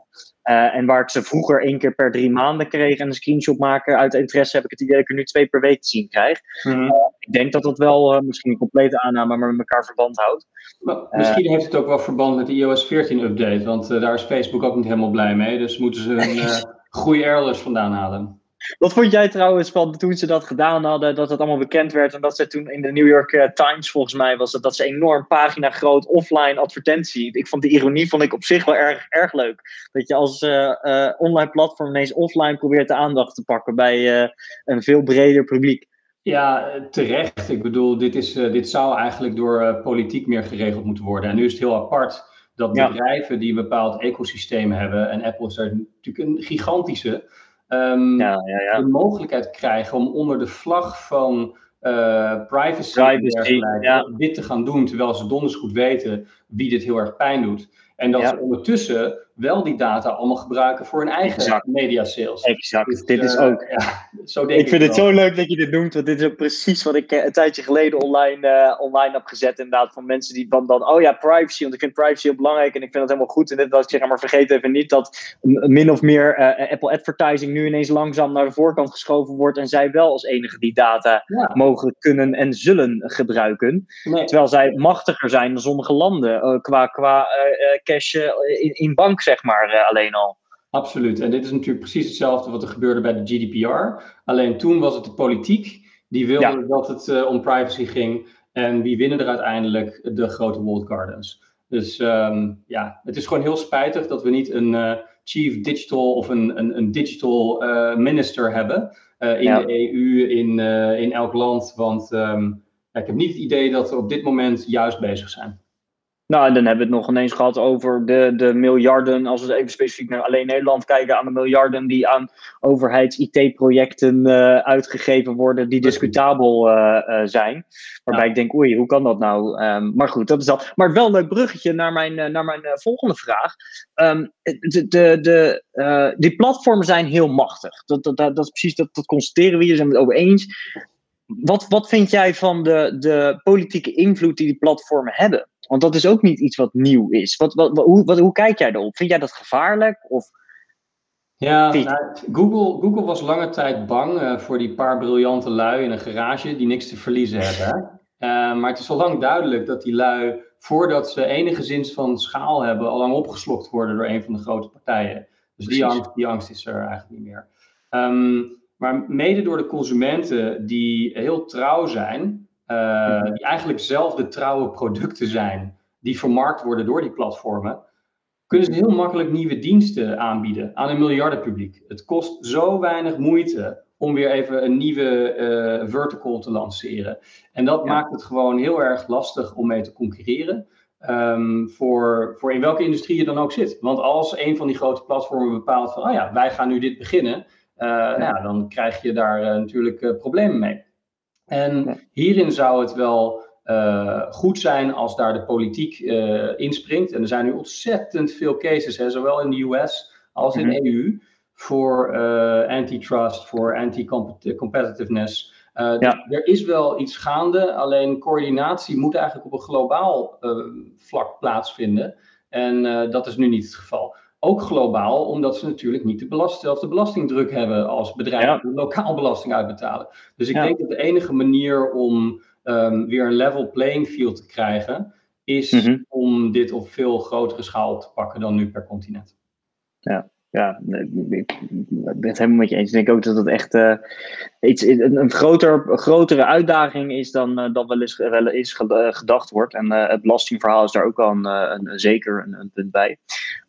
Uh, en waar ik ze vroeger één keer per drie maanden kreeg en een screenshot maken uit interesse, heb ik het idee dat ik er nu twee per week te zien krijg. Mm. Uh, ik denk dat dat wel uh, misschien een complete aanname, maar met elkaar verband houdt. Maar misschien heeft het ook wel verband met de iOS 14 update, want daar is Facebook ook niet helemaal blij mee. Dus moeten ze goede airless vandaan halen. Wat vond jij trouwens van toen ze dat gedaan hadden, dat het allemaal bekend werd en dat ze toen in de New York uh, Times volgens mij was dat, dat ze enorm pagina groot offline advertentie. Ik vond de ironie vond ik op zich wel erg, erg leuk. Dat je als uh, uh, online platform ineens offline probeert de aandacht te pakken bij een veel breder publiek. Ja, terecht. Ik bedoel, dit, is, dit zou eigenlijk door politiek meer geregeld moeten worden. En nu is het heel apart dat bedrijven die een bepaald ecosysteem hebben, en Apple is daar natuurlijk een gigantische um, ja, ja, ja. de mogelijkheid krijgen om onder de vlag van uh, privacy, privacy dit te gaan doen, terwijl ze donders goed weten wie dit heel erg pijn doet. En dat ze ondertussen wel die data allemaal gebruiken voor hun eigen exact. media sales. Exact. Dus, dit is eh, ook. Ja, zo denk ik vind het zo leuk dat je dit noemt, want dit is ook precies wat ik eh, een tijdje geleden online, uh, online heb gezet. Inderdaad, van mensen die dan, dan, oh ja, privacy, want ik vind privacy heel belangrijk en ik vind dat helemaal goed. En dit was ik zeg, maar vergeet even niet dat min of meer uh, Apple Advertising nu ineens langzaam naar de voorkant geschoven wordt en zij wel als enige die data ja. mogen kunnen en zullen gebruiken. Nee. Terwijl zij machtiger zijn dan sommige landen qua, qua cash in, in bank zeg maar, uh, alleen al. Absoluut. En dit is natuurlijk precies hetzelfde wat er gebeurde bij de GDPR. Alleen toen was het de politiek die wilde dat het uh, om privacy ging. En wie winnen er uiteindelijk? De grote walled gardens. Dus um, ja, het is gewoon heel spijtig dat we niet een uh, chief digital of een, een, een digital minister hebben in ja. de EU, in, in elk land. Want um, ja, ik heb niet het idee dat we op dit moment juist bezig zijn. Nou, en dan hebben we het nog ineens gehad over de, de miljarden, als we even specifiek naar alleen Nederland kijken, aan de miljarden die aan overheids-IT-projecten uh, uitgegeven worden, die discutabel uh, uh, zijn. Waarbij ja. ik denk, oei, hoe kan dat nou? Um, maar goed, dat is dat. Maar wel een leuk bruggetje naar mijn, naar mijn volgende vraag. Um, de, de, de, die platformen zijn heel machtig. Dat, dat, dat, dat is precies, dat, dat constateren we hier, zijn we het over eens. Wat, wat vind jij van de, de politieke invloed die die platformen hebben? Want dat is ook niet iets wat nieuw is. Wat, wat, hoe, wat, hoe kijk jij erop? Vind jij dat gevaarlijk? Of ja, nou, Google, Google was lange tijd bang uh, voor die paar briljante lui in een garage die niks te verliezen hebben. Uh, maar het is al lang duidelijk dat die lui, voordat ze enige zins van schaal hebben, al lang opgeslokt worden door een van de grote partijen. Dus die angst, die angst is er eigenlijk niet meer. Um, maar mede door de consumenten die heel trouw zijn, uh, die eigenlijk zelf de trouwe producten zijn, die vermarkt worden door die platformen, kunnen ze heel makkelijk nieuwe diensten aanbieden aan een miljardenpubliek. Het kost zo weinig moeite om weer even een nieuwe uh, vertical te lanceren. En dat maakt het gewoon heel erg lastig om mee te concurreren. Um, voor, voor in welke industrie je dan ook zit. Want als een van die grote platformen bepaalt van, oh ja, wij gaan nu dit beginnen, uh, ja. dan krijg je daar uh, natuurlijk problemen mee. En hierin zou het wel uh, goed zijn als daar de politiek uh, inspringt. En er zijn nu ontzettend veel cases, hè, zowel in de US als in de mm -hmm. EU, voor uh, antitrust, voor anti-competitiveness. Ja. Dus er is wel iets gaande, alleen coördinatie moet eigenlijk op een globaal vlak plaatsvinden. En dat is nu niet het geval. Ook globaal, omdat ze natuurlijk niet de, belast de belastingdruk hebben als bedrijven ja. lokaal belasting uitbetalen. Dus ik ja. denk dat de enige manier om um, weer een level playing field te krijgen, is mm -hmm. om dit op veel grotere schaal te pakken dan nu per continent. Ja, ja, ik ben het helemaal met je eens. Ik denk ook dat het echt uh, iets, een, een, groter, grotere uitdaging is dan, uh, dan wel eens, wel eens gedacht wordt. En uh, het belastingverhaal is daar ook al een, een, zeker een, een, punt bij.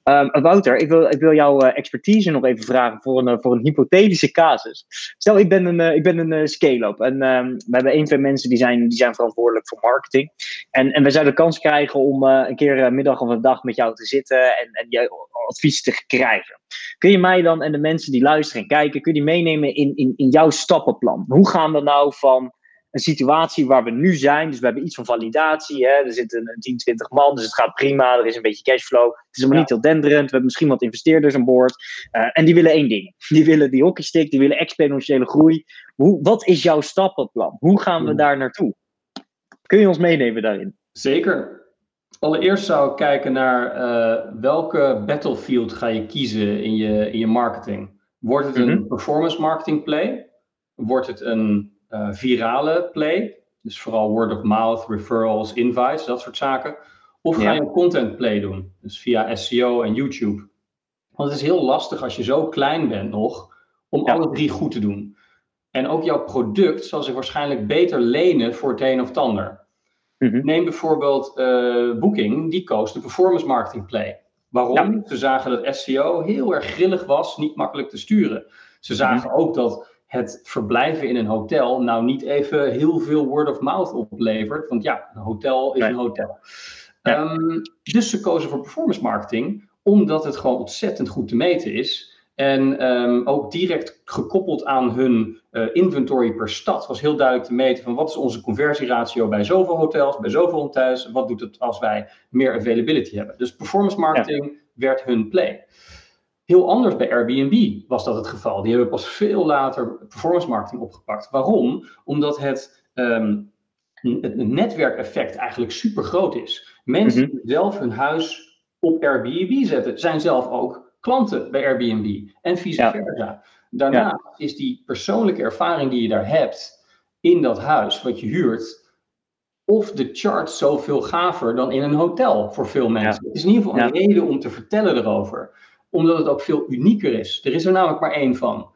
Um, Wouter, ik wil, ik wil jouw expertise nog even vragen voor een, voor een hypothetische casus. Stel, ik ben een, ik ben een scale-up en um, we hebben één, twee mensen die zijn, die zijn verantwoordelijk voor marketing. En, en wij zouden de kans krijgen om een keer een middag of een dag met jou te zitten en, en je advies te krijgen. Kun je mij dan en de mensen die luisteren en kijken, kun je die meenemen in, in, in jouw stappenplan? Hoe gaan we nou van een situatie waar we nu zijn, dus we hebben iets van validatie, hè? er zitten een 10, 20 man, dus het gaat prima, er is een beetje cashflow, het is helemaal ja. niet heel denderend, we hebben misschien wat investeerders aan boord, uh, en die willen één ding, die willen die hockeystick, die willen exponentiële groei. Hoe, wat is jouw stappenplan? Hoe gaan we daar naartoe? Kun je ons meenemen daarin? Zeker. Allereerst zou ik kijken naar uh, welke battlefield ga je kiezen in je, in je marketing. Wordt het een mm -hmm. performance marketing play? Wordt het een virale play? Dus vooral word of mouth, referrals, invites, dat soort zaken. Of ga je een content play doen? Dus via SEO en YouTube. Want het is heel lastig als je zo klein bent nog, om ja. alle drie goed te doen. En ook jouw product zal zich waarschijnlijk beter lenen voor het een of het ander. Mm-hmm. Neem bijvoorbeeld uh, Booking, die koos de performance marketing play. Waarom? Ja. Ze zagen dat SEO heel erg grillig was, niet makkelijk te sturen. Ze zagen mm-hmm. ook dat het verblijven in een hotel nou niet even heel veel word of mouth oplevert. Want ja, een hotel is nee. een hotel. Ja. Um, dus ze kozen voor performance marketing, omdat het gewoon ontzettend goed te meten is. En um, ook direct gekoppeld aan hun uh, inventory per stad was heel duidelijk te meten van wat is onze conversieratio bij zoveel hotels, bij zoveel hotels, wat doet het als wij meer availability hebben. Dus performance marketing ja. werd hun play. Heel anders bij Airbnb was dat het geval. Die hebben pas veel later performance marketing opgepakt. Waarom? Omdat het, um, het netwerkeffect eigenlijk super groot is. Mensen mm -hmm. die zelf hun huis op Airbnb zetten, zijn zelf ook klanten bij Airbnb en vice versa. Ja. Daarnaast ja. is die persoonlijke ervaring die je daar hebt in dat huis wat je huurt, of de chart zoveel gaver dan in een hotel voor veel mensen. Ja. Het is in ieder geval een reden om te vertellen erover, omdat het ook veel unieker is. Er is er namelijk maar één van.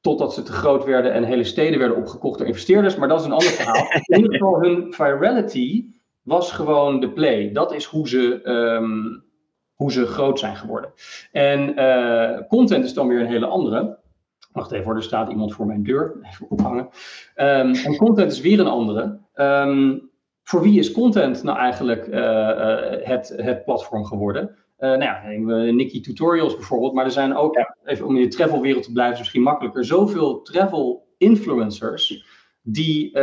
Totdat ze te groot werden en hele steden werden opgekocht door investeerders, maar dat is een ander verhaal. In ieder geval, hun virality was gewoon de play. Dat is hoe ze um, hoe ze groot zijn geworden. En uh, content is dan weer een hele andere. Wacht even, er staat iemand voor mijn deur. Even ophangen. Um, en content is weer een andere. Um, voor wie is content nou eigenlijk uh, uh, het, het platform geworden? Nou ja, Nikki Tutorials bijvoorbeeld, maar er zijn ook, ja. even om in de travelwereld te blijven, is misschien makkelijker, zoveel travel influencers die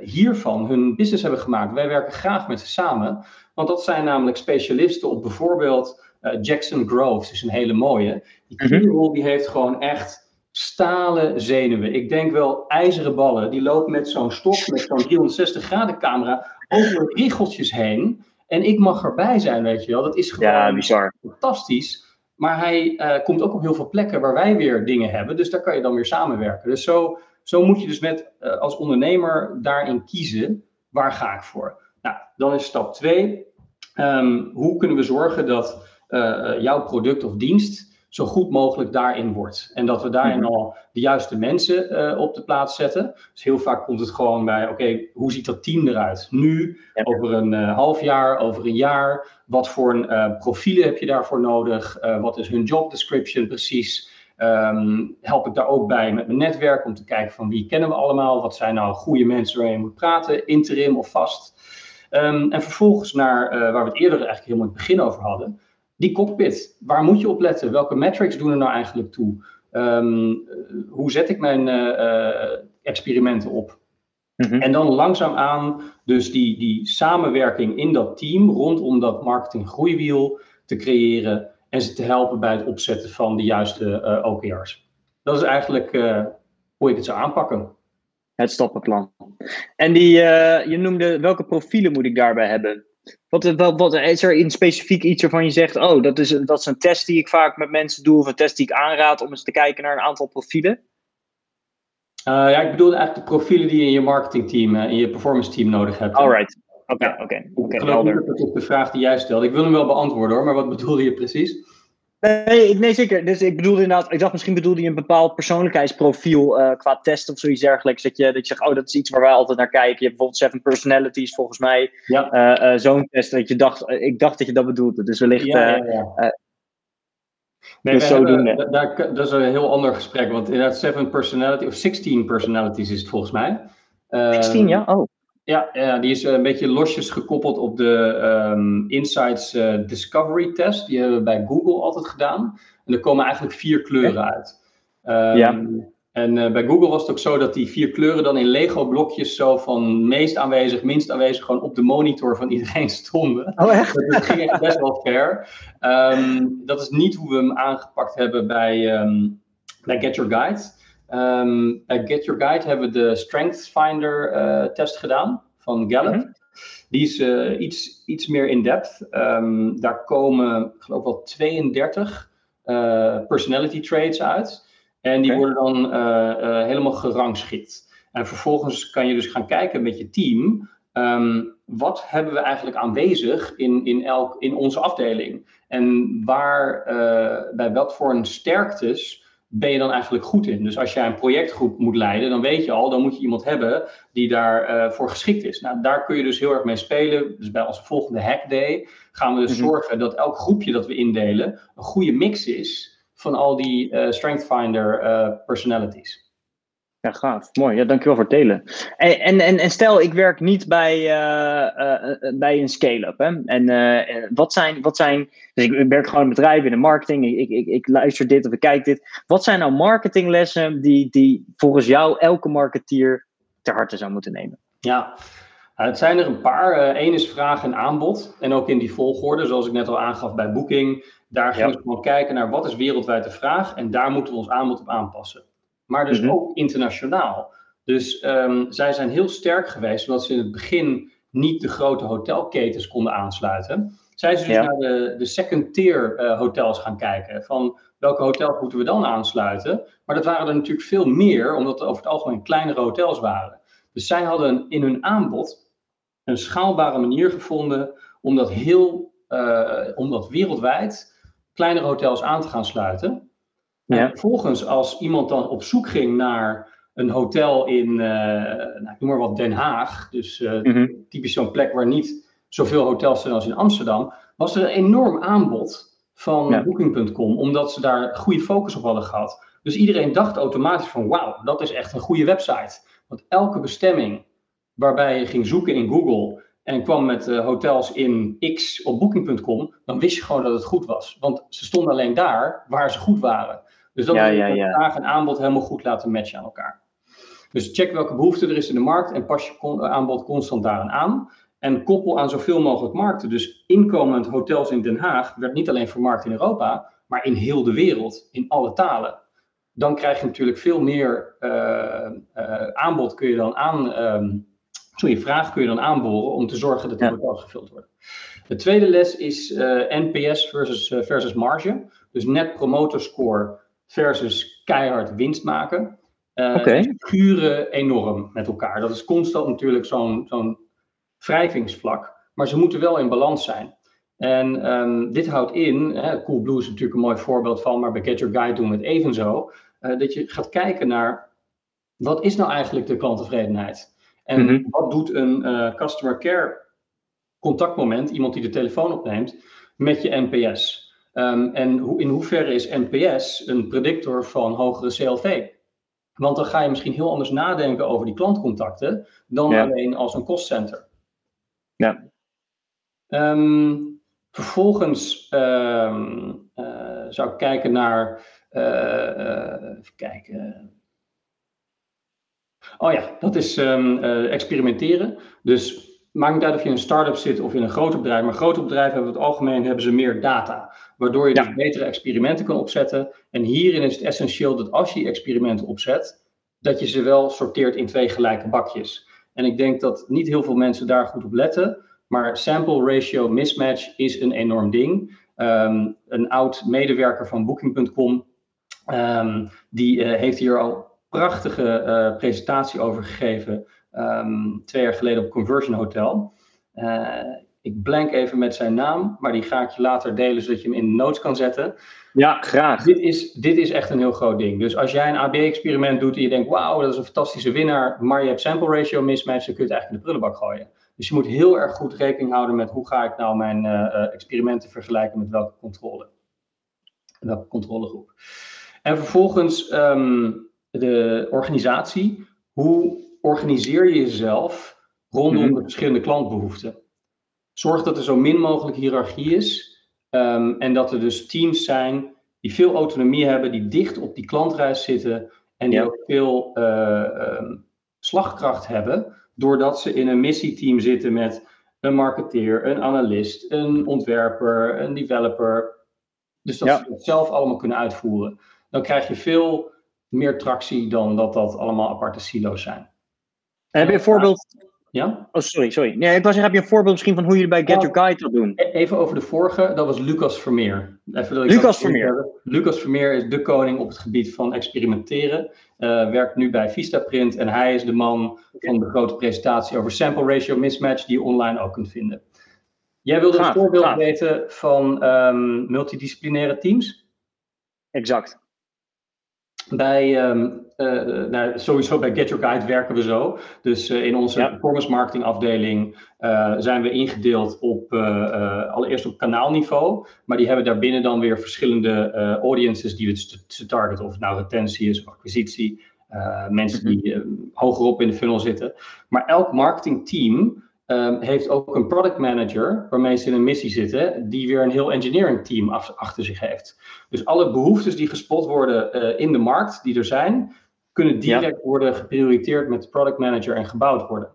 hiervan hun business hebben gemaakt. Wij werken graag met ze samen. Want dat zijn namelijk specialisten op bijvoorbeeld uh, Jackson Groves, is een hele mooie. Die mhm. die heeft gewoon echt stalen zenuwen. Ik denk wel ijzeren ballen. Die loopt met zo'n stok, met zo'n 360 graden camera over riggeltjes heen. En ik mag erbij zijn, weet je wel. Dat is gewoon ja, bizar. fantastisch. Maar hij uh, komt ook op heel veel plekken waar wij weer dingen hebben. Dus daar kan je dan weer samenwerken. Dus zo, zo moet je dus met, uh, als ondernemer daarin kiezen. Waar ga ik voor? Nou, dan is stap 2. Um, hoe kunnen we zorgen dat uh, jouw product of dienst zo goed mogelijk daarin wordt. En dat we daarin mhm. al de juiste mensen uh, op de plaats zetten. Dus heel vaak komt het gewoon bij, oké, hoe ziet dat team eruit? Nu, over een uh, half jaar, over een jaar. Wat voor een, uh, profielen heb je daarvoor nodig? wat is hun job description precies? Um, help ik daar ook bij met mijn netwerk om te kijken van wie kennen we allemaal? Wat zijn nou goede mensen waar je moet praten, interim of vast? Um, en vervolgens naar waar we het eerder eigenlijk helemaal in het begin over hadden die cockpit, waar moet je op letten? Welke metrics doen er nou eigenlijk toe? Um, hoe zet ik mijn uh, experimenten op? Mm -hmm. En dan langzaamaan dus die, die samenwerking in dat team rondom dat marketing groeiwiel te creëren en ze te helpen bij het opzetten van de juiste uh, OKR's. Dat is eigenlijk uh, hoe ik het zou aanpakken. Het stappenplan. En die, je noemde welke profielen moet ik daarbij hebben? Wat, wat, wat, is er in specifiek iets waarvan je zegt, oh, dat is, dat is een test die ik vaak met mensen doe, of een test die ik aanraad om eens te kijken naar een aantal profielen? Uh, ja, ik bedoel eigenlijk de profielen die je in je marketingteam, uh, in je performance team nodig hebt. Alright, oké, oké. Ik geloof niet dat op de vraag die jij stelde. Ik wil hem wel beantwoorden hoor, maar wat bedoelde je precies? Nee, nee, zeker. Dus ik bedoelde inderdaad, ik dacht misschien bedoelde je een bepaald persoonlijkheidsprofiel uh, qua test of zoiets dergelijks. Dat je, dat je zegt, oh, dat is iets waar wij altijd naar kijken. Je hebt bijvoorbeeld Seven Personalities, volgens mij. Ja. Uh, uh, Zo'n test dat je dacht, ik dacht dat je dat bedoelde. Dus wellicht. Ja, ja. Nee, dus daar, dat is een heel ander gesprek. Want inderdaad, Seven Personalities, of 16 Personalities is het volgens mij. 16, ja? Oh. Ja, ja, die is een beetje losjes gekoppeld op de um, Insights uh, Discovery Test. Die hebben we bij Google altijd gedaan. En er komen eigenlijk vier kleuren uit. Um, ja. En uh, bij Google was het ook zo dat die vier kleuren dan in Lego-blokjes zo van meest aanwezig, minst aanwezig, gewoon op de monitor van iedereen stonden. Oh, echt? Dat ging echt best wel ver. Um, dat is niet hoe we hem aangepakt hebben bij, bij Get Your Guide. Um, bij Get Your Guide hebben we de Strength Finder uh, test gedaan van Gallup. Mm -hmm. Die is uh, iets, iets meer in-depth. Um, daar komen, ik geloof wel 32 uh, personality traits uit. En die okay. worden dan helemaal gerangschikt. En vervolgens kan je dus gaan kijken met je team. Um, wat hebben we eigenlijk aanwezig in, in, elk, in onze afdeling? En waar, bij wat voor een sterktes ben je dan eigenlijk goed in? Dus als jij een projectgroep moet leiden, dan weet je al, dan moet je iemand hebben die daarvoor uh, voor geschikt is. Nou, daar kun je dus heel erg mee spelen. Dus bij onze volgende Hack Day gaan we dus mm -hmm. zorgen dat elk groepje dat we indelen een goede mix is van al die uh, Strength Finder uh, personalities. Ja, gaaf. Mooi. Ja, dankjewel voor het delen. En, en, en, en stel, ik werk niet bij, uh, uh, bij een scale-up. En uh, wat, zijn, wat zijn. Dus ik werk gewoon in bedrijf, in de marketing. Ik, ik, ik luister dit of ik kijk dit. Wat zijn nou marketinglessen die, die volgens jou elke marketeer ter harte zou moeten nemen? Ja, het zijn er een paar. Eén is vraag en aanbod. En ook in die volgorde, zoals ik net al aangaf bij Booking. Daar gaan ja. we gewoon kijken naar wat is wereldwijd de vraag. En daar moeten we ons aanbod op aanpassen maar dus mm -hmm. ook internationaal. Dus um, zij zijn heel sterk geweest, omdat ze in het begin niet de grote hotelketens konden aansluiten. Zijn ze dus ja. naar de, de second-tier uh, hotels gaan kijken. Van welke hotels moeten we dan aansluiten? Maar dat waren er natuurlijk veel meer, omdat het over het algemeen kleinere hotels waren. Dus zij hadden in hun aanbod een schaalbare manier gevonden om dat heel, uh, om dat wereldwijd kleinere hotels aan te gaan sluiten. Ja. En vervolgens, als iemand dan op zoek ging naar een hotel in, uh, nou, ik noem maar wat, Den Haag, dus mm -hmm. typisch zo'n plek waar niet zoveel hotels zijn als in Amsterdam, was er een enorm aanbod van ja. Booking.com, omdat ze daar goede focus op hadden gehad. Dus iedereen dacht automatisch van, wauw, dat is echt een goede website. Want elke bestemming waarbij je ging zoeken in Google en kwam met uh, hotels in X op Booking.com, dan wist je gewoon dat het goed was. Want ze stonden alleen daar waar ze goed waren. Dus dat ja, ja, ja. vraag en aanbod helemaal goed laten matchen aan elkaar. Dus check welke behoefte er is in de markt en pas je aanbod constant daaraan aan. En koppel aan zoveel mogelijk markten. Dus inkomend hotels in Den Haag werd niet alleen vermarkt in Europa, maar in heel de wereld, in alle talen. Dan krijg je natuurlijk veel meer uh, uh, aanbod kun je dan aan, um, sorry, vraag kun je dan aanboren om te zorgen dat de ja. hotels gevuld worden. De tweede les is NPS versus, versus marge. Dus net promoter score versus keihard winst maken. Uh, okay. Kuren enorm met elkaar. Dat is constant natuurlijk zo'n zo'n wrijvingsvlak. Maar ze moeten wel in balans zijn. En um, dit houdt in, hè, Coolblue is natuurlijk een mooi voorbeeld van, maar bij Get Your Guide doen we het evenzo. Uh, dat je gaat kijken naar wat is nou eigenlijk de klanttevredenheid? En mm -hmm. wat doet een uh, customer care contactmoment, iemand die de telefoon opneemt, met je NPS? Um, en ho in hoeverre is NPS een predictor van hogere CLV? Want dan ga je misschien heel anders nadenken over die klantcontacten dan ja. alleen als een kostcenter. Ja. Um, vervolgens um, uh, zou ik kijken naar. Uh, uh, even kijken. Oh ja, dat is experimenteren. Dus maakt niet uit of je in een start-up zit of in een groot bedrijf. Maar grote bedrijven hebben het algemeen hebben ze meer data. Waardoor je dus betere experimenten kan opzetten. En hierin is het essentieel dat als je experimenten opzet, dat je ze wel sorteert in twee gelijke bakjes. En ik denk dat niet heel veel mensen daar goed op letten. Maar sample ratio mismatch is een enorm ding. Um, een oud medewerker van Booking.com, um, ehm, die uh, heeft hier al prachtige uh, presentatie over gegeven. Um, twee jaar geleden op Conversion Hotel. Uh, ik blank even met zijn naam, maar die ga ik je later delen zodat je hem in de notes kan zetten. Ja, graag. Dit is, dit is echt een heel groot ding. Dus als jij een AB-experiment doet en je denkt, wauw, dat is een fantastische winnaar, maar je hebt sample ratio mismatch, dan kun je het eigenlijk in de prullenbak gooien. Dus je moet heel erg goed rekening houden met hoe ga ik nou mijn uh, experimenten vergelijken met welke controle. Welke controlegroep. En vervolgens um, de organisatie. Hoe organiseer je jezelf rondom mm -hmm. de verschillende klantbehoeften? Zorg dat er zo min mogelijk hiërarchie is. Um, en dat er dus teams zijn die veel autonomie hebben, die dicht op die klantreis zitten en die ja. ook veel uh, um, slagkracht hebben, doordat ze in een missieteam zitten met een marketeer, een analist, een ontwerper, een developer. Dus dat ja. ze het zelf allemaal kunnen uitvoeren. Dan krijg je veel meer tractie dan dat dat allemaal aparte silo's zijn. Heb je een voorbeeld ja? Oh, sorry, sorry. Nee, ik was zeggen, heb je een voorbeeld misschien van hoe je bij Get oh, Your Guide dat doen? Even over de vorige, dat was Lucas Vermeer. Even dat Lucas Vermeer. Lucas Vermeer is de koning op het gebied van experimenteren. Uh, werkt nu bij Vistaprint en hij is de man van de grote presentatie over sample ratio mismatch die je online ook kunt vinden. Jij wilde een voorbeeld weten van um, multidisciplinaire teams? Exact. Bij, um, uh, nou, sowieso bij Get Your Guide werken we zo. Dus uh, in onze ja. performance marketing afdeling uh, zijn we ingedeeld op allereerst op kanaalniveau. Maar die hebben daarbinnen dan weer verschillende audiences die we te targeten. Of het nou retentie is of acquisitie. mensen -hmm. die hogerop in de funnel zitten. Maar elk marketingteam Um, heeft ook een product manager waarmee ze in een missie zitten, die weer een heel engineering team af, achter zich heeft. Dus alle behoeftes die gespot worden uh, in de markt, die er zijn, kunnen direct ja. worden geprioriteerd met de product manager en gebouwd worden.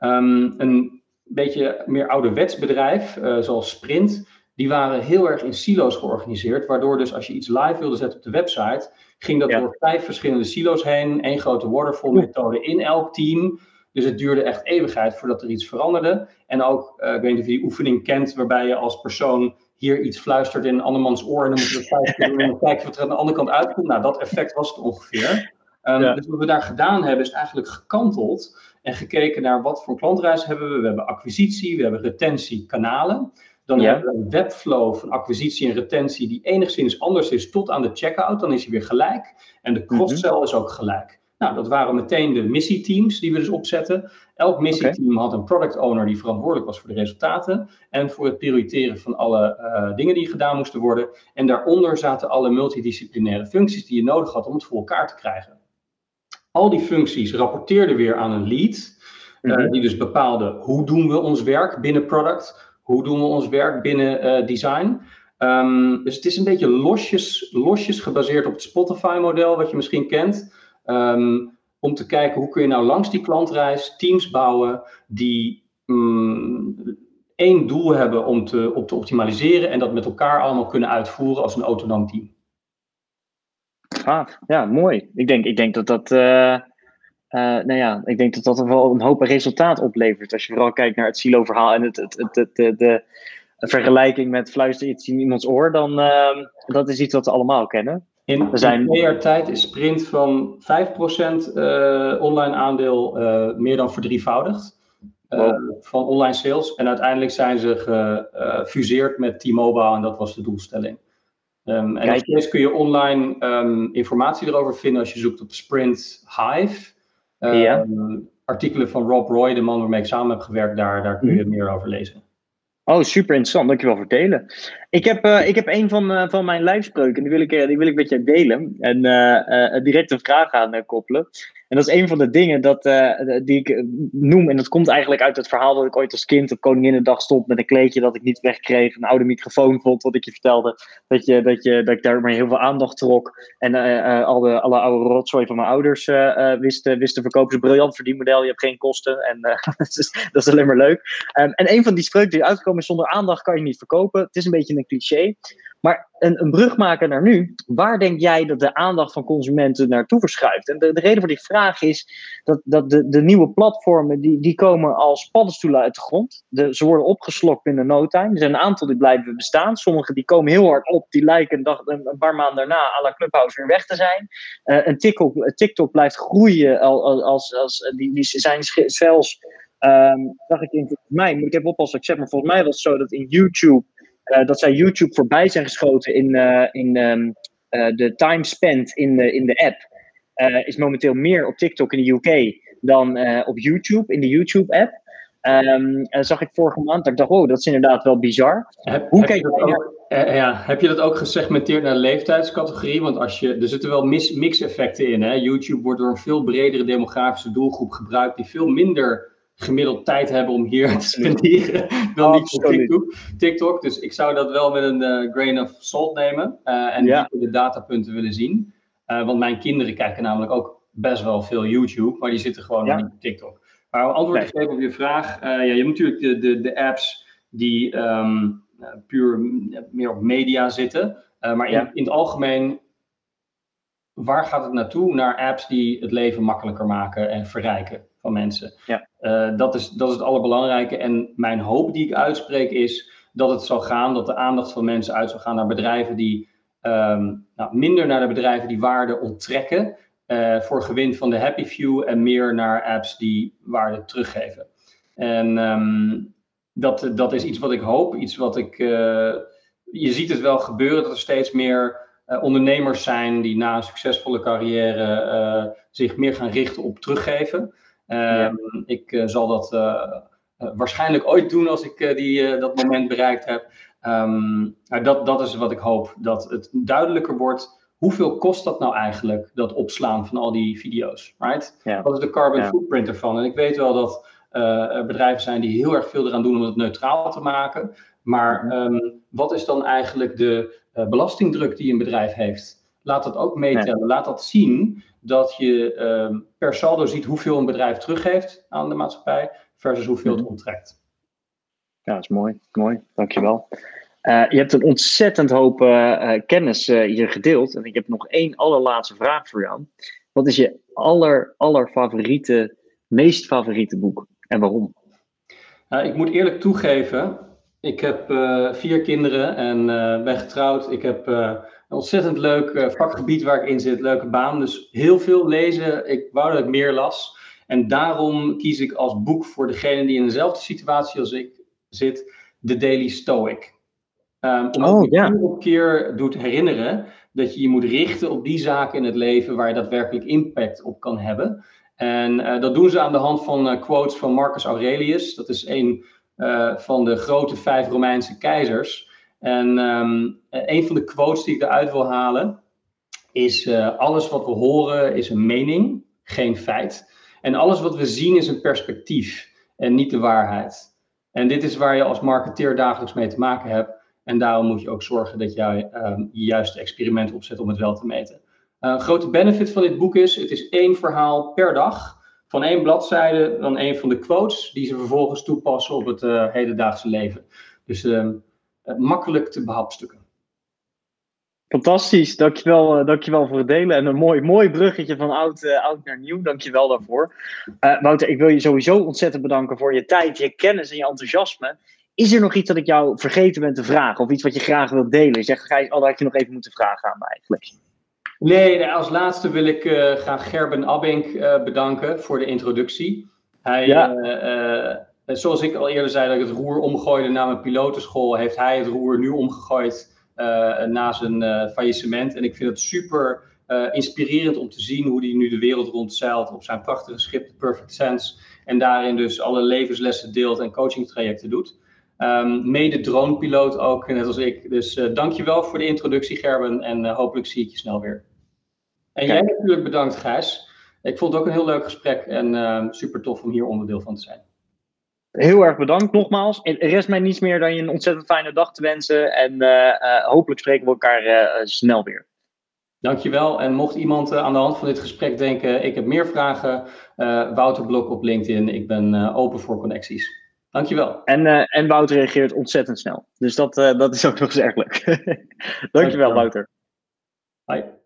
Um, een beetje meer ouderwets bedrijf, uh, zoals Sprint, die waren heel erg in silo's georganiseerd, waardoor dus als je iets live wilde zetten op de website, ging dat ja. door vijf verschillende silo's heen, één grote waterfall methode in elk team. Dus het duurde echt eeuwigheid voordat er iets veranderde. En ook, uh, ik weet niet of je die oefening kent, waarbij je als persoon hier iets fluistert in een andermans oor en dan moet je dat vijf keer doen en dan kijken wat er aan de andere kant uitkomt. Nou, dat effect was het ongeveer. Um, ja. Dus wat we daar gedaan hebben, is eigenlijk gekanteld en gekeken naar wat voor klantreis hebben we. We hebben acquisitie, we hebben retentie, kanalen. Dan ja. hebben we een webflow van acquisitie en retentie die enigszins anders is tot aan de checkout. Dan is hij weer gelijk. En de cross-sell mm -hmm. is ook gelijk. Nou, dat waren meteen de missieteams die we dus opzetten. Elk missieteam okay. had een product owner die verantwoordelijk was voor de resultaten en voor het prioriteren van alle uh, dingen die gedaan moesten worden. En daaronder zaten alle multidisciplinaire functies die je nodig had om het voor elkaar te krijgen. Al die functies rapporteerden weer aan een lead, mm -hmm. uh, die dus bepaalde hoe doen we ons werk binnen product, hoe doen we ons werk binnen uh, design. Um, dus het is een beetje losjes, losjes gebaseerd op het Spotify-model, wat je misschien kent. Um, om te kijken hoe kun je nou langs die klantreis teams bouwen die um, één doel hebben om te, op te optimaliseren en dat met elkaar allemaal kunnen uitvoeren als een autonoom team. Ja, mooi. Ik denk, ik denk dat dat. Uh, uh, nou ja, ik denk dat dat wel een hoop resultaat oplevert. Als je vooral kijkt naar het silo-verhaal en het, het, het, de, vergelijking met fluister iets in iemands oor, dan uh, dat is iets wat we allemaal kennen. In, zijn... twee jaar tijd is Sprint van 5% uh, online aandeel meer dan verdrievoudigd. Van online sales. En uiteindelijk zijn ze gefuseerd met T-Mobile en dat was de doelstelling. Um, en nog steeds kun je online um, informatie erover vinden als je zoekt op Sprint Hive. Um, ja. Artikelen van Rob Roy, de man waarmee ik samen heb gewerkt, daar, daar kun je mm. meer over lezen. Oh, super interessant. Dankjewel voor het delen. Ik heb, uh, ik heb een van, uh, van mijn lijfspreuken, die wil ik, uh, die wil ik met je delen. En direct een vraag aan koppelen. En dat is een van de dingen dat, uh, die ik noem. En dat komt eigenlijk uit het verhaal dat ik ooit als kind op Koninginnedag stond met een kleedje dat ik niet wegkreeg. Een oude microfoon vond, wat ik je vertelde. Dat, je, dat, je, dat ik daar maar heel veel aandacht trok. En uh, al de, alle oude rotzooi van mijn ouders wisten, wisten verkopen. Ze briljant verdienmodel, je hebt geen kosten. En dat, is, dat is alleen maar leuk. Um, en een van die spreuken die uitgekomen is: zonder aandacht kan je niet verkopen. Het is een beetje een cliché. Maar een, een brug maken naar nu, waar denk jij dat de aandacht van consumenten naartoe verschuift? En de, de reden voor die vraag is dat, dat de, de nieuwe platformen, die, die komen als paddenstoelen uit de grond. De, ze worden opgeslokt binnen no time. Er zijn een aantal die blijven bestaan. Sommige die komen heel hard op, die lijken een, een paar maanden daarna à la Clubhouse weer weg te zijn. Uh, een TikTok, TikTok blijft groeien, als, als, als, die, die zijn zelfs... Um, zag ik in mij, moet ik even oppassen, ik zeg maar volgens mij was het zo dat in YouTube dat zij YouTube voorbij zijn geschoten in, uh, in um, uh, de time spent in de, in de app. is momenteel meer op TikTok in de UK dan op YouTube, in de YouTube-app. Um, zag ik vorige maand. Dat ik dacht, oh, dat is inderdaad wel bizar. Heb, Hoe heb kijk je dat ook, ja, heb je dat ook gesegmenteerd naar leeftijdscategorie? Want als je, er zitten wel mix-effecten in. Hè? YouTube wordt door een veel bredere demografische doelgroep gebruikt, die veel minder gemiddeld tijd hebben om hier te spenderen dan niet op TikTok. TikTok. Dus ik zou dat wel met een uh, grain of salt nemen uh, en ja. de datapunten willen zien. Uh, want mijn kinderen kijken namelijk ook best wel veel YouTube, maar die zitten gewoon ja. niet op TikTok. Maar om antwoord te geven op je vraag, ja, je hebt natuurlijk de, de, de apps die um, puur meer op media zitten. maar in, in het algemeen waar gaat het naartoe? Naar apps die het leven makkelijker maken en verrijken van mensen. Ja. Uh, dat, is, dat is het allerbelangrijke. En mijn hoop die ik uitspreek is dat het zal gaan, dat de aandacht van mensen uit zal gaan naar bedrijven die um, nou, minder naar de bedrijven die waarde onttrekken. Uh, voor gewin van de happy few en meer naar apps die waarde teruggeven. En um, dat, dat is iets wat ik hoop, iets wat ik. Uh, je ziet het wel gebeuren dat er steeds meer ondernemers zijn die na een succesvolle carrière zich meer gaan richten op teruggeven. Ehm, ik eh, zal dat eh, eh, waarschijnlijk ooit doen als ik die, dat moment bereikt heb. Um, dat, dat is wat ik hoop, dat het duidelijker wordt hoeveel kost dat nou eigenlijk, dat opslaan van al die video's? Right? Wat is de carbon footprint ervan? En ik weet wel dat uh, bedrijven zijn die heel erg veel eraan doen om het neutraal te maken. Maar um, wat is dan eigenlijk de uh, belastingdruk die een bedrijf heeft? Laat dat ook meetellen. Laat dat zien dat je um, per saldo ziet hoeveel een bedrijf teruggeeft aan de maatschappij versus hoeveel het mhm. onttrekt. Ja, dat is mooi. Mooi, dankjewel. Uh, je hebt een ontzettend hoop uh, kennis uh, hier gedeeld. En ik heb nog één allerlaatste vraag voor jou. Wat is je aller, aller favoriete, meest favoriete boek? En waarom? ik moet eerlijk toegeven, ik heb vier kinderen en ben getrouwd. Ik heb een ontzettend leuk uh, vakgebied waar ik in zit, leuke baan. Dus heel veel lezen. Ik wou dat ik meer las. En daarom kies ik als boek voor degene die in dezelfde situatie als ik zit, The Daily Stoic. Um, omdat oh, keer op keer doet herinneren dat je je moet richten op die zaken in het leven waar je daadwerkelijk impact op kan hebben. En uh, dat doen ze aan de hand van uh, quotes van Marcus Aurelius. Dat is een uh, van de grote vijf Romeinse keizers. En um, een van de quotes die ik eruit wil halen is: uh, alles wat we horen is een mening, geen feit. En alles wat we zien is een perspectief en niet de waarheid. En dit is waar je als marketeer dagelijks mee te maken hebt. En daarom moet je ook zorgen dat jij um, je juiste experiment opzet om het wel te meten. Een grote benefit van dit boek is: het is één verhaal per dag. Van één bladzijde, dan één van de quotes, die ze vervolgens toepassen op het uh, hedendaagse leven. Dus uh, eh, makkelijk te behapstukken. Fantastisch, dankjewel, uh, dankjewel voor het delen. En een mooi, mooi bruggetje van oud, uh, oud naar nieuw, dankjewel daarvoor. Uh, Wouter, ik wil je sowieso ontzettend bedanken voor je tijd, je kennis en je enthousiasme. Is er nog iets dat ik jou vergeten ben te vragen? Of iets wat je graag wilt delen? Je zegt, Gijs, oh, dat had je nog even moeten vragen aan mij eigenlijk. Nee, als laatste wil ik uh, graag Gerben Abink bedanken voor de introductie. Hij, ja. Uh, zoals ik al eerder zei dat ik het roer omgooide na mijn pilotenschool, heeft hij het roer nu omgegooid na zijn faillissement. En ik vind het super inspirerend om te zien hoe hij nu de wereld rondzeilt op zijn prachtige schip, The Perfect Sense. En daarin dus alle levenslessen deelt en coachingtrajecten doet. Um, mede dronepiloot ook, net als ik. Dus uh, dankjewel voor de introductie, Gerben. En uh, hopelijk zie ik je snel weer. En jij natuurlijk bedankt, Gijs. Ik vond het ook een heel leuk gesprek en uh, super tof om hier onderdeel van te zijn. Heel erg bedankt nogmaals. Er rest mij niets meer dan je een ontzettend fijne dag te wensen. En hopelijk spreken we elkaar snel weer. Dankjewel. En mocht iemand aan de hand van dit gesprek denken, ik heb meer vragen, Wouter Blok op LinkedIn. Ik ben open voor connecties. Dankjewel. En, en Wouter reageert ontzettend snel. Dus dat, dat is ook nog eens erg leuk. Dankjewel, Dankjewel, Wouter. Bye.